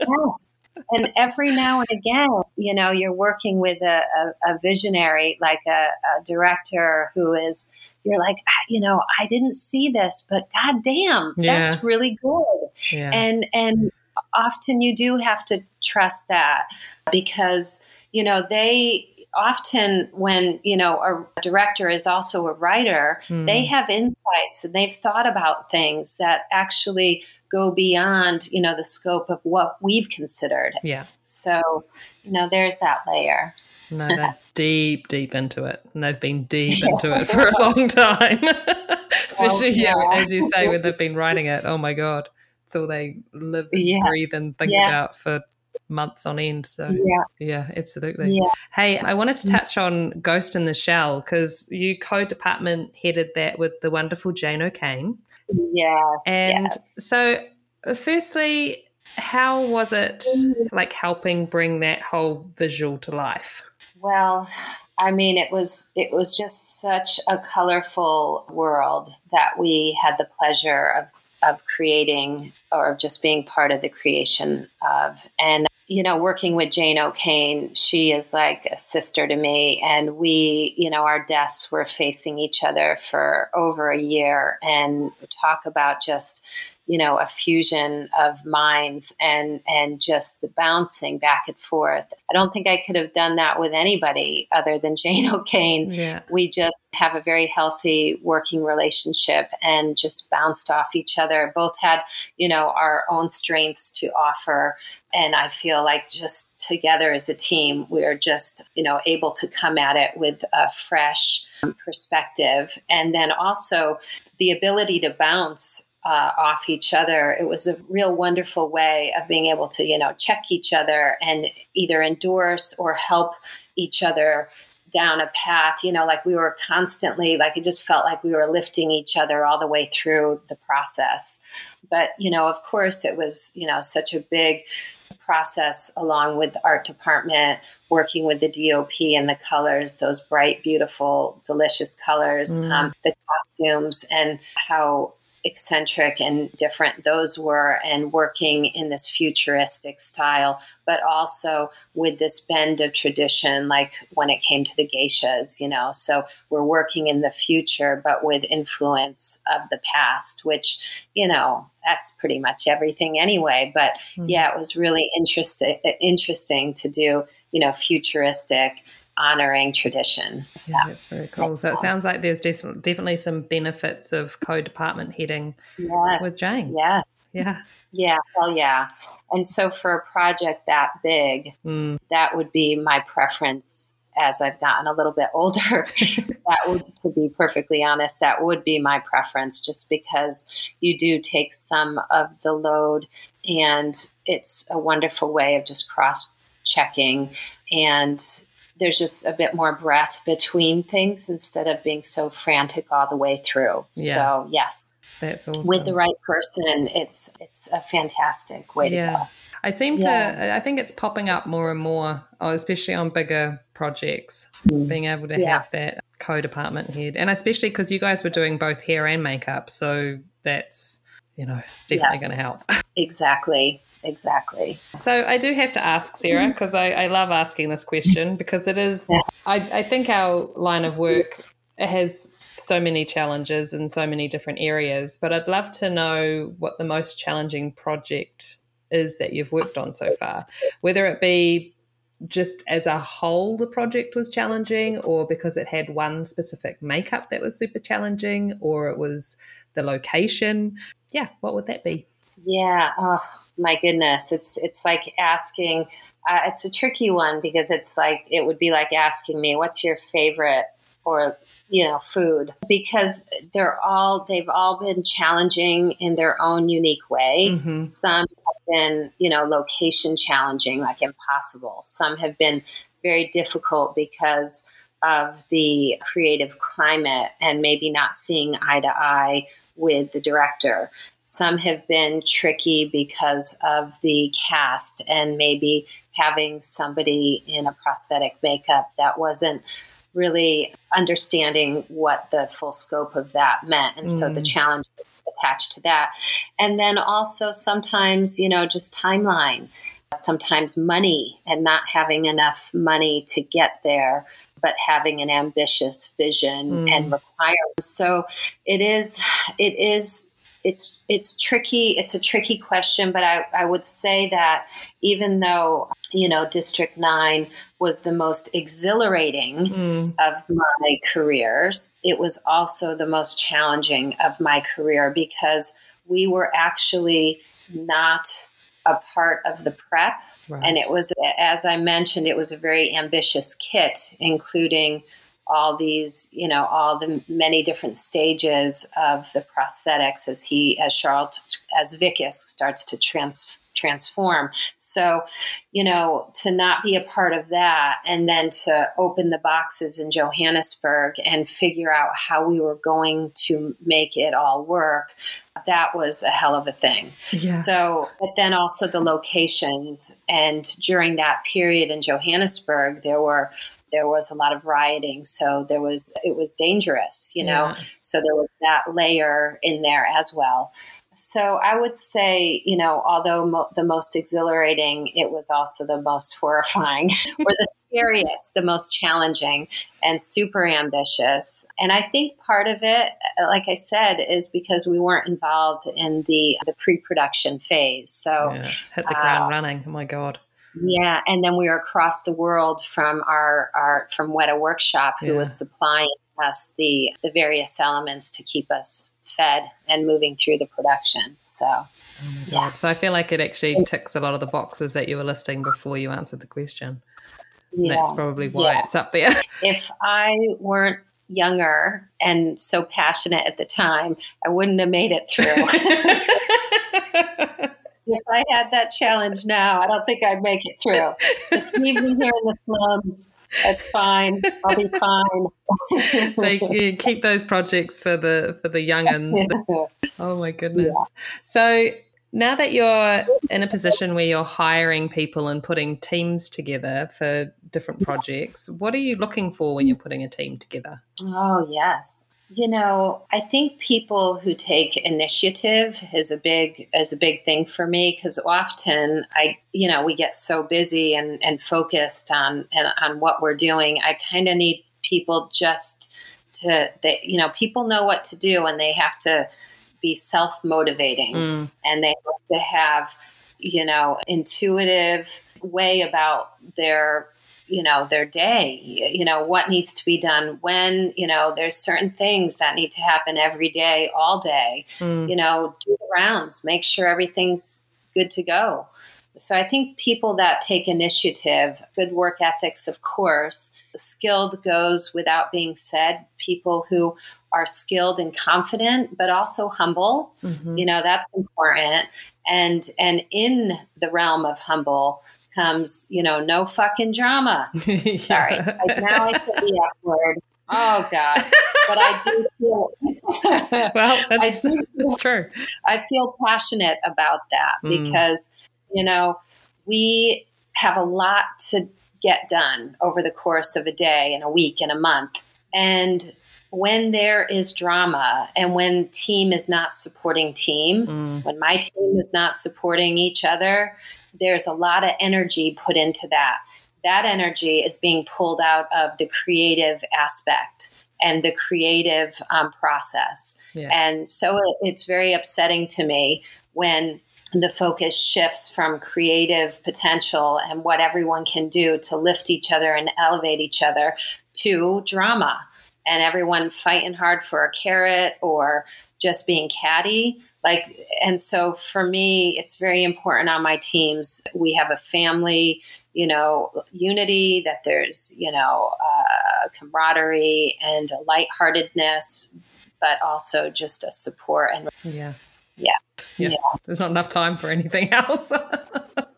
F: Yes. And every now and again, you know, you're working with a, a, a visionary, like a, a director who is, you're like, "Ah, you know, I didn't see this, but goddamn,
B: Yeah.
F: that's really good.
B: yeah.
F: And and often you do have to trust that because you know they often when you know a director is also a writer
B: Mm.
F: they have insights and they've thought about things that actually go beyond you know the scope of what we've considered
B: yeah.
F: so you know there's that layer
B: No, they're deep, deep into it. And they've been deep into it for a long time. Especially, yeah,
F: yeah.
B: as you say, when they've been writing it. Oh my God. It's all they live and
F: Yeah.
B: breathe and think
F: Yes.
B: about for months on end. So,
F: yeah
B: yeah, absolutely.
F: yeah
B: Hey, I wanted to touch on Ghost in the Shell because you co department headed that with the wonderful Jane O'Kane.
F: yes
B: And
F: yes
B: so, uh, firstly, how was it like helping bring that whole visual to life?
F: Well, I mean, it was it was just such a colorful world that we had the pleasure of of creating or of just being part of the creation of. And you know, working with Jane O'Kane, she is like a sister to me. And we, you know, our desks were facing each other for over a year and talk about just you know a fusion of minds and and just the bouncing back and forth. I don't think i could have done that with anybody other than jane o'kane.
B: Yeah.
F: we just have a very healthy working relationship and just bounced off each other. Both had you know our own strengths to offer. And i feel like just together as a team we are just you know able to come at it with a fresh perspective. And then also the ability to bounce uh, off each other. It was a real wonderful way of being able to, you know, check each other and either endorse or help each other down a path. You know, like we were constantly, like it just felt like we were lifting each other all the way through the process. But, you know, of course, it was, you know, such a big process along with the art department, working with the DOP and the colors, those bright, beautiful, delicious colors, um, the costumes, and how eccentric and different those were, and working in this futuristic style, but also with this bend of tradition, like when it came to the geishas, you know. So we're working in the future, but with influence of the past, which, you know, that's pretty much everything anyway. But hmm. yeah, it was really interesting interesting to do, you know, futuristic honoring tradition.
B: Yeah, that's very cool. So it sounds like there's definitely some benefits of co-department heading
F: Yes.
B: with Jane.
F: Yes.
B: Yeah.
F: Yeah. Well, yeah. And so for a project that big,
B: Mm.
F: that would be my preference as I've gotten a little bit older. that would, to be perfectly honest, that would be my preference just because you do take some of the load and it's a wonderful way of just cross checking and there's just a bit more breath between things instead of being so frantic all the way through.
B: Yeah.
F: So yes,
B: That's awesome.
F: with the right person, it's it's a fantastic way to
B: yeah.
F: go.
B: I seem
F: Yeah.
B: to, I think it's popping up more and more, oh, especially on bigger projects, being able to
F: Mm.
B: Have that co department head. And especially because you guys were doing both hair and makeup. So that's, you know, it's definitely going to help.
F: Exactly, exactly.
B: So I do have to ask Sarah mm. because I, I love asking this question because it is I, I think our line of work has so many challenges in so many different areas, but I'd love to know what the most challenging project is that you've worked on so far, whether it be just as a whole the project was challenging or because it had one specific makeup that was super challenging or it was the location. Yeah, what would that be?
F: Yeah. Oh my goodness, it's it's like asking. Uh, it's a tricky one because it's like it would be like asking me, "What's your favorite?" or you know, food because they're all they've all been challenging in their own unique way.
B: Mhm.
F: Some have been, you know, location challenging, like impossible. Some have been very difficult because of the creative climate and maybe not seeing eye to eye with the director. Some have been tricky because of the cast and maybe having somebody in a prosthetic makeup that wasn't really understanding what the full scope of that meant. And so the mm. challenge is attached to that. And then also sometimes, you know, just timeline, sometimes money and not having enough money to get there. But having an ambitious vision hmm. and require. So it is, it is it's it's tricky it's a tricky question but I, I would say that even though you know district 9 was the most exhilarating hmm. of my careers it was also the most challenging of my career because we were actually not a part of the prep
B: Right.
F: and it was as i mentioned it was a very ambitious kit including all these, you know, all the many different stages of the prosthetics as he, as Sharlto, as Wikus starts to trans, transform. So, you know, to not be a part of that and then to open the boxes in Johannesburg and figure out how we were going to make it all work, that was a hell of a thing.
B: Yeah.
F: So, but then also the locations. And during that period in Johannesburg, there were there was a lot of rioting so there was it was dangerous you know
B: Yeah.
F: so there was that layer in there as well so i would say you know although mo- the most exhilarating it was also the most horrifying or the scariest the most challenging and super ambitious and i think part of it uh, like i said is because we weren't involved in the the pre-production phase so
B: Yeah. Hit the ground uh, running. Oh my God.
F: yeah, and then we were across the world from our, our from Weta Workshop, who
B: Yeah.
F: was supplying us the the various elements to keep us fed and moving through the production. So yeah,
B: So I feel like it actually ticks a lot of the boxes that you were listing before you answered the question.
F: yeah.
B: That's probably why
F: Yeah.
B: it's up there.
F: If I weren't younger and so passionate at the time, I wouldn't have made it through. if I had that challenge now, I don't think I'd make it through. Just leave me here in the slums. That's fine. I'll be fine.
B: so you keep those projects for the for the youngins. Oh my goodness. So Now that you're in a position where you're hiring people and putting teams together for different projects, what are you looking for when you're putting a team together?
F: Oh, yes. You know, I think people who take initiative is a big is a big thing for me because often I, you know, we get so busy and, and focused on and on what we're doing. I kind of need people just to they you know people know what to do and they have to be self motivating
B: Mm.
F: and they have to have you know intuitive way about their you know their day you know what needs to be done when you know there's certain things that need to happen every day all day.
B: Mm.
F: you know do the rounds make sure everything's good to go. So i think people that take initiative good work ethics of course skilled goes without being said. People who are skilled and confident but also humble.
B: Mhm.
F: you know that's important. And and in the realm of humble comes you know no fucking drama sorry
B: Yeah.
F: I, now i said the f word oh god but i do feel
B: well,
F: I
B: that's,
F: do
B: that's true.
F: I feel passionate about that
B: Mm.
F: because, you know, we have a lot to get done over the course of a day and a week and a month. And when there is drama and when team is not supporting team,
B: Mm.
F: when my team is not supporting each other, there's a lot of energy put into that. That energy is being pulled out of the creative aspect and the creative um, process.
B: Yeah.
F: And so it, it's very upsetting to me when the focus shifts from creative potential and what everyone can do to lift each other and elevate each other to drama and everyone fighting hard for a carrot or just being catty like and so for me it's very important on my teams we have a family you know unity that there's you know uh, camaraderie and a lightheartedness but also just a support and
B: Yeah.
F: Yeah.
B: Yeah.
F: Yeah.
B: There's not enough time for anything else.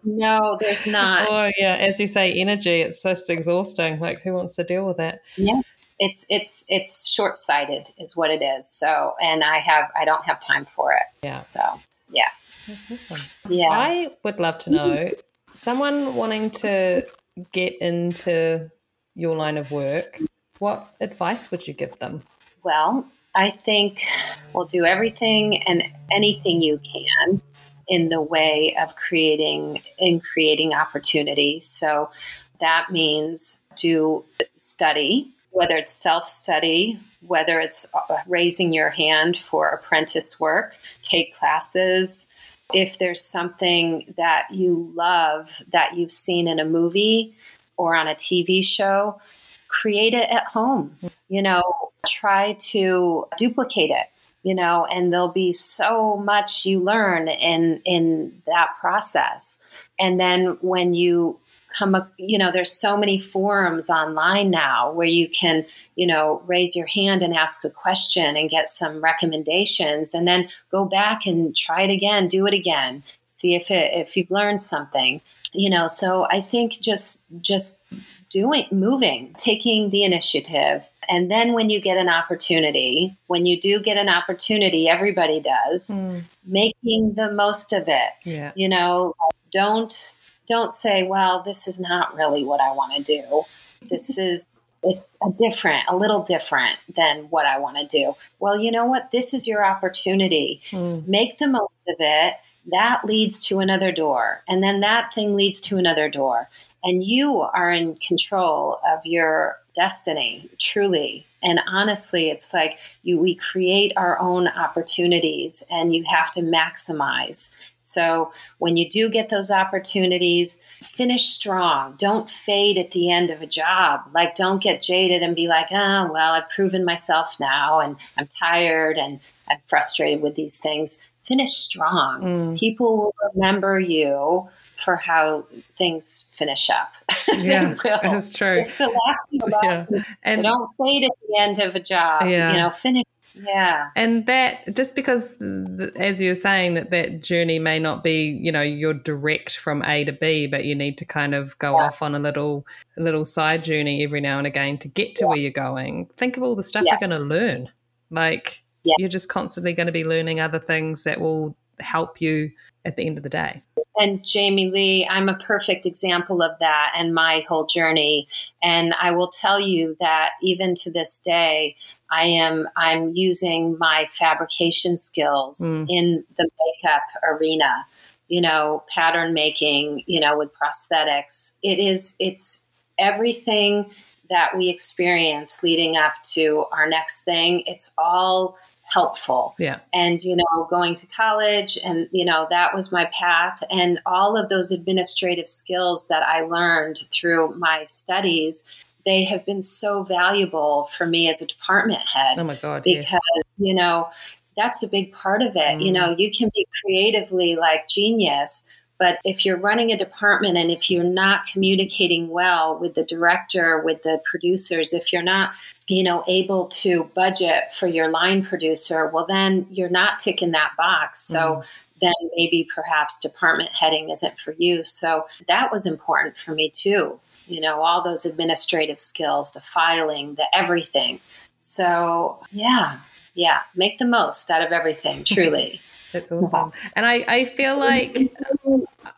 F: no there's not
B: oh, yeah. As you say, energy, it's just exhausting. Like, who wants to deal with that?
F: It's it's it's short-sighted is what it is so and i have i don't have time for it
B: Yeah.
F: so yeah
B: That's awesome.
F: yeah
B: I would love to know someone wanting to get into your line of work, what advice would you give them?
F: Well, I think we'll do everything and anything you can in the way of creating in creating opportunities. So that means do study, whether it's self-study, whether it's uh, raising your hand for apprentice work, take classes. If there's something that you love that you've seen in a movie or on a TV show, create it at home. You know, try to duplicate it you know and there'll be so much you learn in in that process and then when you come up you know there's so many forums online now where you can you know raise your hand and ask a question and get some recommendations and then go back and try it again do it again see if it if you've learned something you know. So i think just just doing moving taking the initiative. And then when you get an opportunity when you do get an opportunity everybody does hmm. making the most of it.
B: Yeah.
F: you know don't don't say well this is not really what i want to do. This is it's a different a little different than what i want to do. Well you know what? This is your opportunity.
B: Mm.
F: make the most of it. That leads to another door and then that thing leads to another door and you are in control of your destiny truly. And honestly it's like you we create our own opportunities and you have to maximize so when you do get those opportunities finish strong don't fade at the end of a job like don't get jaded and be like oh well i've proven myself now and i'm tired and i'm frustrated with these things finish strong
B: Mm.
F: people will remember you for how things finish up
B: Yeah, that's true.
F: it's the last
B: Yeah. And
F: don't fade at the end of a job
B: Yeah.
F: you know finish yeah
B: and that just because th- as you're saying that that journey may not be you know you're direct from a to b but you need to kind of go off on a little a little side journey every now and again to get to where you're going think of all the stuff
F: Yeah.
B: you're going to learn like
F: Yeah.
B: you're just constantly going to be learning other things that will help you at the end of the day.
F: And Jamie Lee, I'm a perfect example of that and my whole journey. And I will tell you that even to this day, I am I'm using my fabrication skills mm. in the makeup arena. You know, pattern making, you know, with prosthetics. It is it's everything that we experience leading up to our next thing. It's all helpful.
B: Yeah.
F: And, you know, going to college and, you know, that was my path. And all of those administrative skills that I learned through my studies, they have been so valuable for me as a department head.
B: Oh my God.
F: Because,
B: yes.
F: you know, that's a big part of it. Mm. You know, you can be creatively like genius, but if you're running a department and if you're not communicating well with the director, with the producers, if you're not, you know, able to budget for your line producer, well, then you're not ticking that box. So mm then maybe perhaps department heading isn't for you. So that was important for me too. You know, all those administrative skills, the filing, the everything. So yeah, yeah, make the most out of everything, truly.
B: That's awesome. And I, I feel like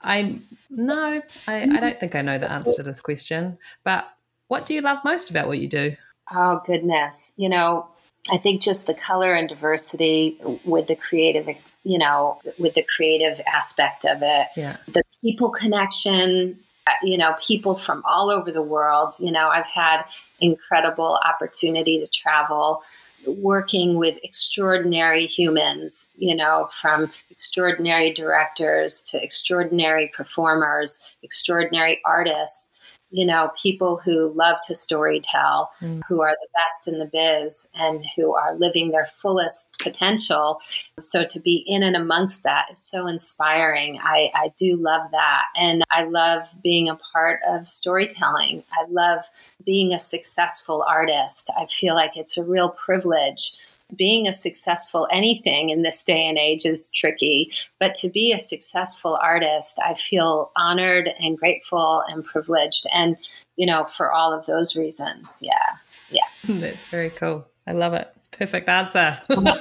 B: I no, I, I don't think I know the answer to this question. But what do you love most about what you do?
F: Oh goodness. You know, I think just the color and diversity with the creative, you know, with the creative aspect of it.
B: Yeah.
F: The people connection, Uh, you know, people from all over the world. You know, I've had incredible opportunity to travel working with extraordinary humans, you know, from extraordinary directors to extraordinary performers, extraordinary artists, you know, people who love to storytell, mm. who are the best in the biz and who are living their fullest potential. So to be in and amongst that is so inspiring. I, I do love that. And I love being a part of storytelling. I love being a successful artist. I feel like it's a real privilege being a successful anything in this day and age is tricky, but to be a successful artist, I feel honored and grateful and privileged. And, you know, for all of those reasons. Yeah. Yeah.
B: That's very cool. I love it. It's perfect answer. well,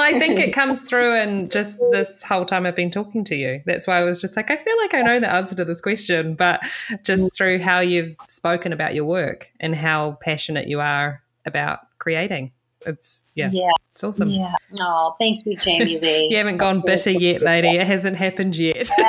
B: I think it comes through and just this whole time I've been talking to you. That's why I was just like, I feel like I know the answer to this question, but just mm. through how you've spoken about your work and how passionate you are about creating. It's yeah, yeah, it's awesome.
F: Yeah. Oh, thank you, Jamie Lee.
B: you haven't gone bitter yet, lady. It hasn't happened yet.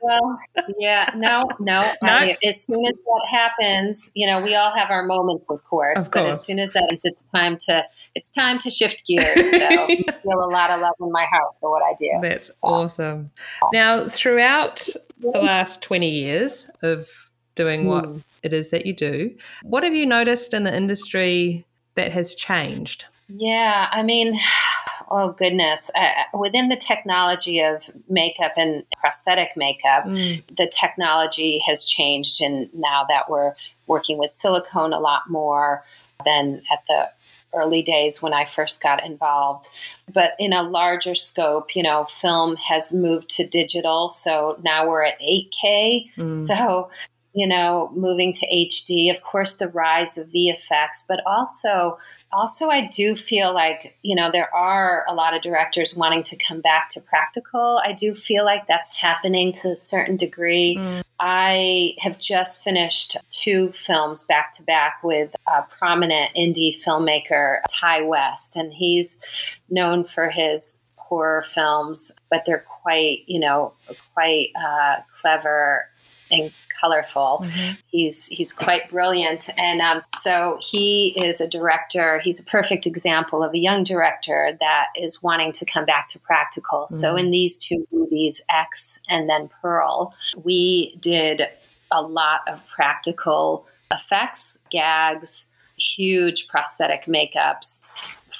F: well, yeah, no, no. no. I, as soon as that happens, you know, we all have our moments, of course. Of but as soon as that ends, it's time to it's time to shift gears. So I feel a lot of love in my heart for what I do.
B: That's so. awesome. Now, throughout the last twenty years of doing what mm. It is that you do. What have you noticed in the industry that has changed?
F: Yeah, I mean, oh goodness. Uh, within the technology of makeup and prosthetic makeup, mm. the technology has changed. And now that we're working with silicone a lot more than at the early days when I first got involved. But in a larger scope, you know, film has moved to digital. So now we're at 8K. Mm. So you know, moving to HD, of course, the rise of VFX, but also, also, I do feel like, you know, there are a lot of directors wanting to come back to practical. I do feel like that's happening to a certain degree. Mm. I have just finished two films back to back with a prominent indie filmmaker, Ti West, and he's known for his horror films, but they're quite, you know, quite uh, clever and colorful. Mm-hmm. He's he's quite brilliant, and um, so he is a director. He's a perfect example of a young director that is wanting to come back to practical. Mm-hmm. So in these two movies, X and then Pearl, we did a lot of practical effects, gags, huge prosthetic makeups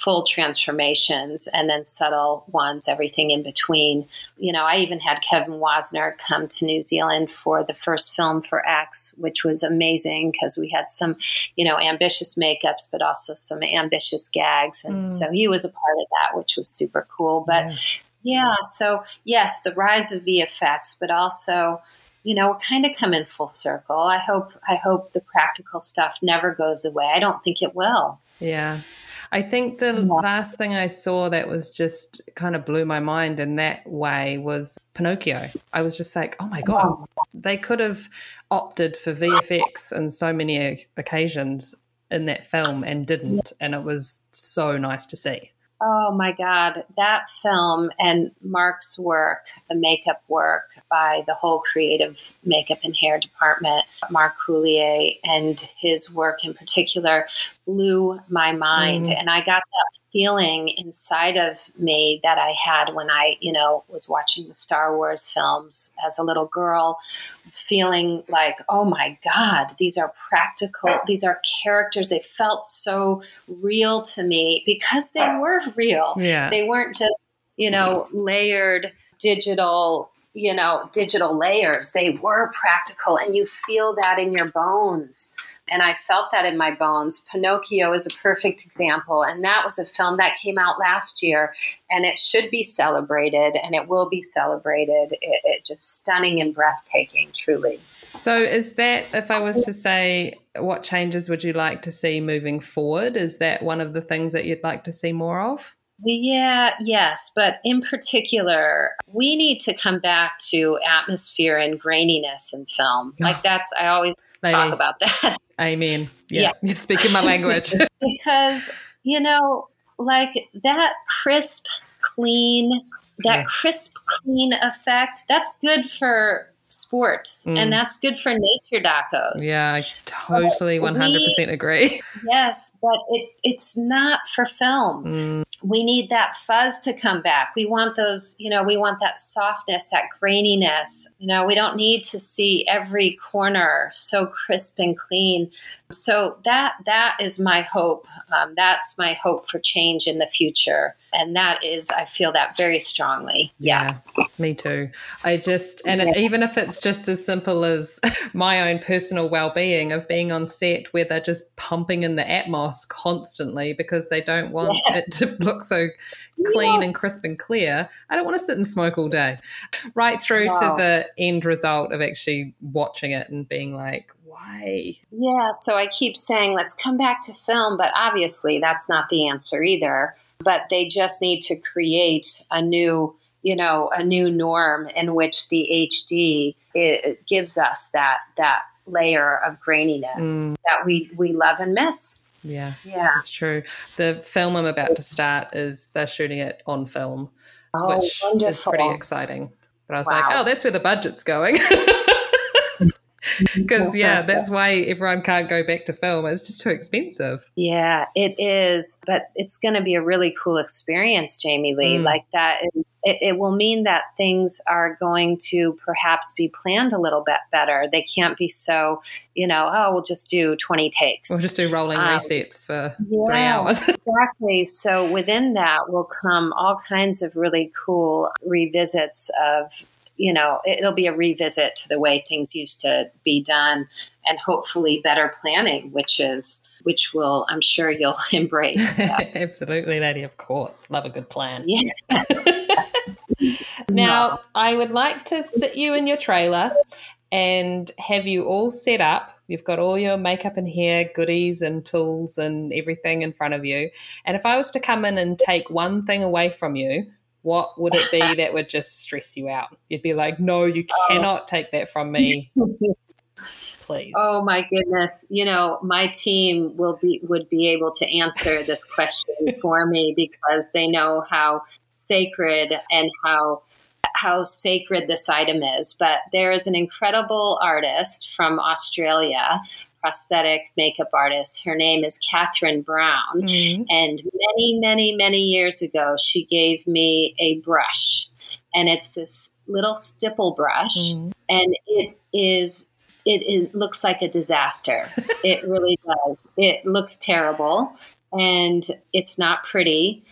F: full transformations and then subtle ones, everything in between. You know, I even had Kevin Wasner come to New Zealand for the first film for X, which was amazing because we had some, you know, ambitious makeups, but also some ambitious gags. And mm. so he was a part of that, which was super cool. But yeah. yeah, so yes, the rise of VFX, but also you know, kind of come in full circle. I hope I hope the practical stuff never goes away. I don't think it will.
B: Yeah. I think the last thing I saw that was just kind of blew my mind in that way was Pinocchio. I was just like, oh my God, they could have opted for VFX on so many occasions in that film and didn't. And it was so nice to see.
F: Oh my God, that film and Mark's work, the makeup work by the whole creative makeup and hair department, Mark Coulier, and his work in particular blew my mind. Mm. And I got that feeling inside of me that I had when I, you know, was watching the Star Wars films as a little girl, feeling like, oh my God, these are practical, these are characters. They felt so real to me because they were real.
B: Yeah.
F: They weren't just, you know, layered digital you know digital layers they were practical and you feel that in your bones and I felt that in my bones. Pinocchio is a perfect example, and that was a film that came out last year, and it should be celebrated, and it will be celebrated. It, it just stunning and breathtaking, truly.
B: So, is that if I was to say, what changes would you like to see moving forward? Is that one of the things that you'd like to see more of?
F: Yeah, yes, but in particular, we need to come back to atmosphere and graininess in film. Like that's I always Lady. talk about that.
B: Amen. Yeah, yeah. you're speaking my language.
F: because, you know, like that crisp, clean, that yeah. crisp, clean effect, that's good for sports mm. and that's good for nature docos.
B: Yeah, I totally 100% we, agree.
F: Yes, but it, it's not for film. Mm we need that fuzz to come back. We want those, you know, we want that softness, that graininess. You know, we don't need to see every corner so crisp and clean. So that that is my hope. Um, that's my hope for change in the future and that is i feel that very strongly yeah,
B: yeah me too i just and yeah. even if it's just as simple as my own personal well-being of being on set where they're just pumping in the atmos constantly because they don't want yeah. it to look so clean and crisp and clear i don't want to sit and smoke all day right through wow. to the end result of actually watching it and being like why?
F: Yeah, so I keep saying, let's come back to film, but obviously that's not the answer either but they just need to create a new you know a new norm in which the hd gives us that that layer of graininess mm. that we we love and miss
B: yeah
F: yeah
B: it's true the film i'm about to start is they're shooting it on film oh, which wonderful. is pretty exciting but i was wow. like oh that's where the budget's going because yeah that's why everyone can't go back to film. It's just too expensive.
F: Yeah it is. But it's going to be a really cool experience jamie lee. Mm. like that is it, it, will mean that things are going to perhaps be planned a little bit better. They can't be so you know oh we'll just do 20 takes.
B: We'll just do rolling um, resets for yeah, three hours.
F: exactly. So within that will come all kinds of really cool revisits of you know, it'll be a revisit to the way things used to be done and hopefully better planning, which is which will I'm sure you'll embrace. So.
B: Absolutely, lady, of course. Love a good plan. Yeah. now, I would like to sit you in your trailer and have you all set up. You've got all your makeup and hair goodies and tools and everything in front of you. And if I was to come in and take one thing away from you, what would it be that would just stress you out? You'd be like, no, you oh. cannot take that from me. Please.
F: Oh my goodness. You know, my team will be would be able to answer this question for me because they know how sacred and how how sacred this item is. But there is an incredible artist from Australia prosthetic makeup artist. Her name is Catherine Brown. Mm-hmm. And many, many, many years ago, she gave me a brush. And it's this little stipple brush. Mm-hmm. And it is it is looks like a disaster. it really does. It looks terrible and it's not pretty,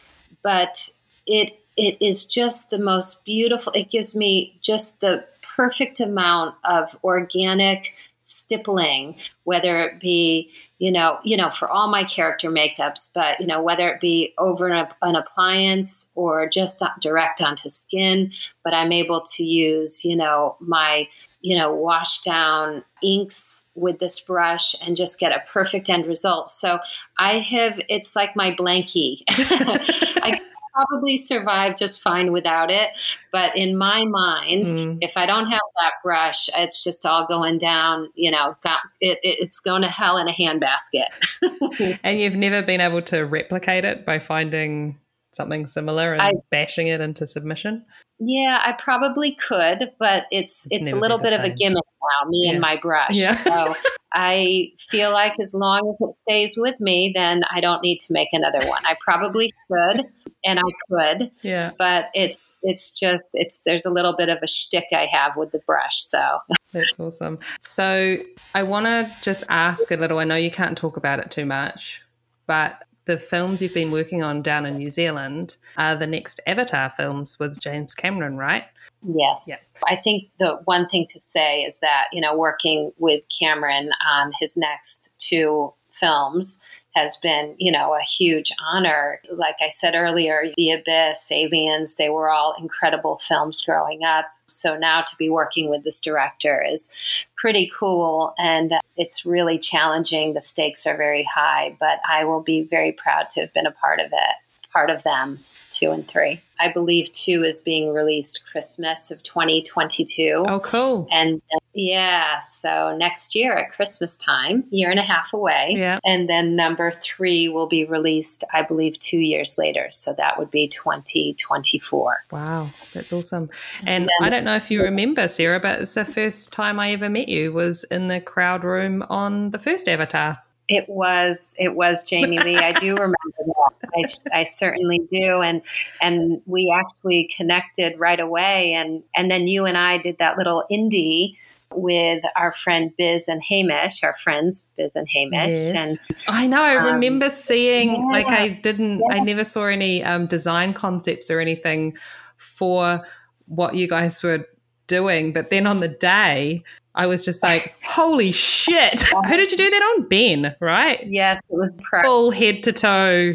F: but it it is just the most beautiful. It gives me just the perfect amount of organic stippling, whether it be, you know, you know, for all my character makeups, but you know, whether it be over an, an appliance or just direct onto skin, but I'm able to use, you know, my you know, wash down inks with this brush and just get a perfect end result. So I have, it's like my blankie. I probably survive just fine without it. But in my mind, mm. if I don't have that brush, it's just all going down, you know, it, it, it's going to hell in a handbasket.
B: and you've never been able to replicate it by finding something similar and I, bashing it into submission?
F: Yeah, I probably could, but it's it's a little bit of a gimmick now, me yeah. and my brush. Yeah. so I feel like as long as it stays with me, then I don't need to make another one. I probably could, and I could.
B: Yeah.
F: But it's it's just it's there's a little bit of a shtick I have with the brush. So
B: that's awesome. So I want to just ask a little. I know you can't talk about it too much, but the films you've been working on down in New Zealand are the next Avatar films with James Cameron, right?
F: Yes. Yeah. I think the one thing to say is that, you know, working with Cameron on his next two films has been, you know, a huge honor. Like I said earlier, The Abyss, Aliens, they were all incredible films growing up. So now to be working with this director is pretty cool and it's really challenging. The stakes are very high, but I will be very proud to have been a part of it, part of them, two and three. I believe two is being released Christmas of 2022.
B: Oh, cool.
F: And uh, yeah, so next year at Christmas time, year and a half away.
B: Yeah.
F: And then number three will be released, I believe, two years later. So that would be 2024.
B: Wow, that's awesome. And, and I don't know if you remember, Sarah, but it's the first time I ever met you was in the crowd room on the first Avatar.
F: It was it was Jamie Lee. I do remember that. I, I, certainly do, and and we actually connected right away, and and then you and I did that little indie with our friend Biz and Hamish, our friends Biz and Hamish, yes. and
B: I know I um, remember seeing yeah, like I didn't, yeah. I never saw any um, design concepts or anything for what you guys were doing, but then on the day I was just like, holy shit. Who did you do that on? Ben, right?
F: Yes, it was
B: full head to toe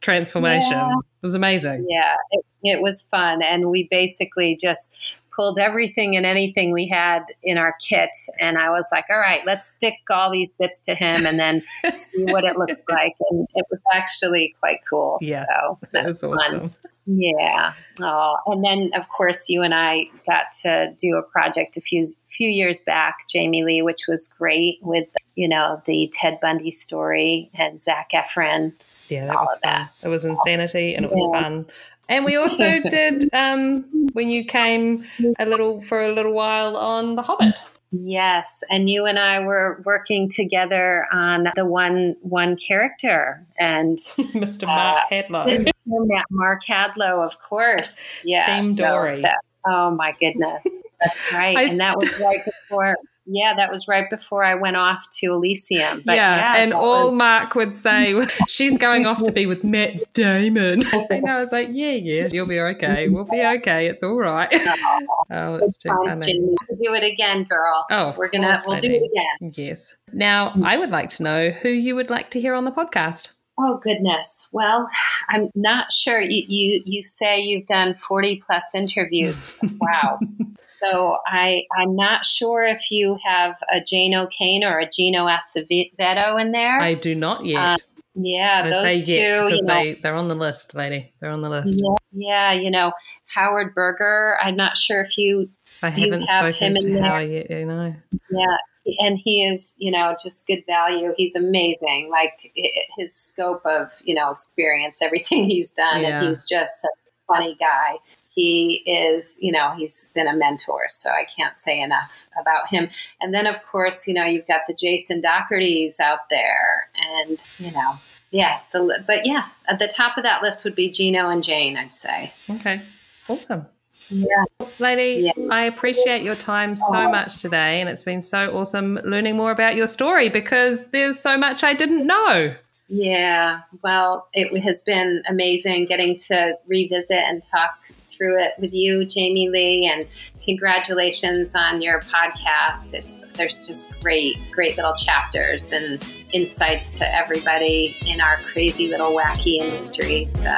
B: transformation. Yeah. It was amazing.
F: Yeah, it, it was fun. And we basically just pulled everything and anything we had in our kit. And I was like, all right, let's stick all these bits to him and then see what it looks like. And it was actually quite cool. Yeah, so that was, was awesome. fun. Yeah. Oh, and then of course you and I got to do a project a few few years back, Jamie Lee, which was great with you know the Ted Bundy story and Zac Efron.
B: Yeah, that was fun. That. It was insanity and it was yeah. fun. And we also did um, when you came a little for a little while on The Hobbit.
F: Yes, and you and I were working together on the one one character and
B: Mr. Mark uh, Hadlow.
F: Mark Hadlow, of course. Yeah,
B: Team Dori.
F: So oh my goodness, that's right. And that was right before yeah, that was right before I went off to Elysium.
B: But yeah, yeah and all was... Mark would say, she's going off to be with Matt Damon. and I was like, yeah, yeah, you'll be okay. We'll be okay. It's all right. Oh,
F: oh it's too funny. Do it again, girl.
B: Oh,
F: we're gonna we'll do it again.
B: Yes. Now, I would like to know who you would like to hear on the podcast.
F: Oh goodness. Well, I'm not sure. You you you say you've done 40 plus interviews. wow. so I I'm not sure if you have a Jane O'Kane or a Gino Acevedo in there.
B: I do not yet. Uh,
F: yeah, I those two.
B: you know, they, they're on the list, lady. They're on the list.
F: Yeah, yeah, you know, Howard Berger. I'm not sure if you
B: I haven't
F: have
B: spoken him to Howard yet, you know.
F: Yeah, and he is, you know, just good value. He's amazing. Like it, his scope of, you know, experience, everything he's done, yeah. and he's just such a funny guy. He is, you know, he's been a mentor, so I can't say enough about him. And then, of course, you know, you've got the Jason Dochertys out there, and you know, yeah, the but yeah, at the top of that list would be Gino and Jane. I'd say.
B: Okay, awesome.
F: Yeah.
B: Lady, yeah. I appreciate your time so oh. much today. And it's been so awesome learning more about your story because there's so much I didn't know.
F: Yeah. Well, it has been amazing getting to revisit and talk through it with you, Jamie Lee. And congratulations on your podcast. It's there's just great, great little chapters and insights to everybody in our crazy little wacky industry. So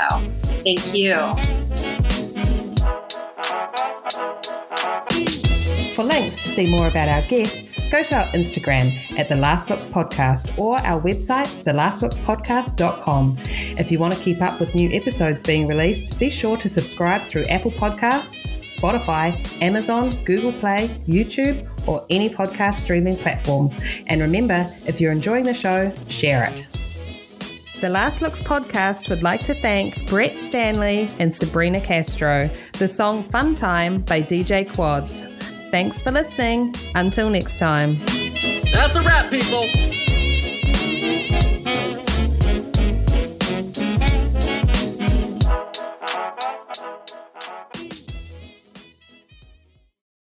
F: thank you.
B: For links to see more about our guests, go to our Instagram at The Last Looks Podcast or our website, thelastlookspodcast.com. If you want to keep up with new episodes being released, be sure to subscribe through Apple Podcasts, Spotify, Amazon, Google Play, YouTube, or any podcast streaming platform. And remember, if you're enjoying the show, share it. The Last Looks podcast would like to thank Brett Stanley and Sabrina Castro. The song Fun Time by DJ Quads. Thanks for listening. Until next time.
E: That's a wrap, people.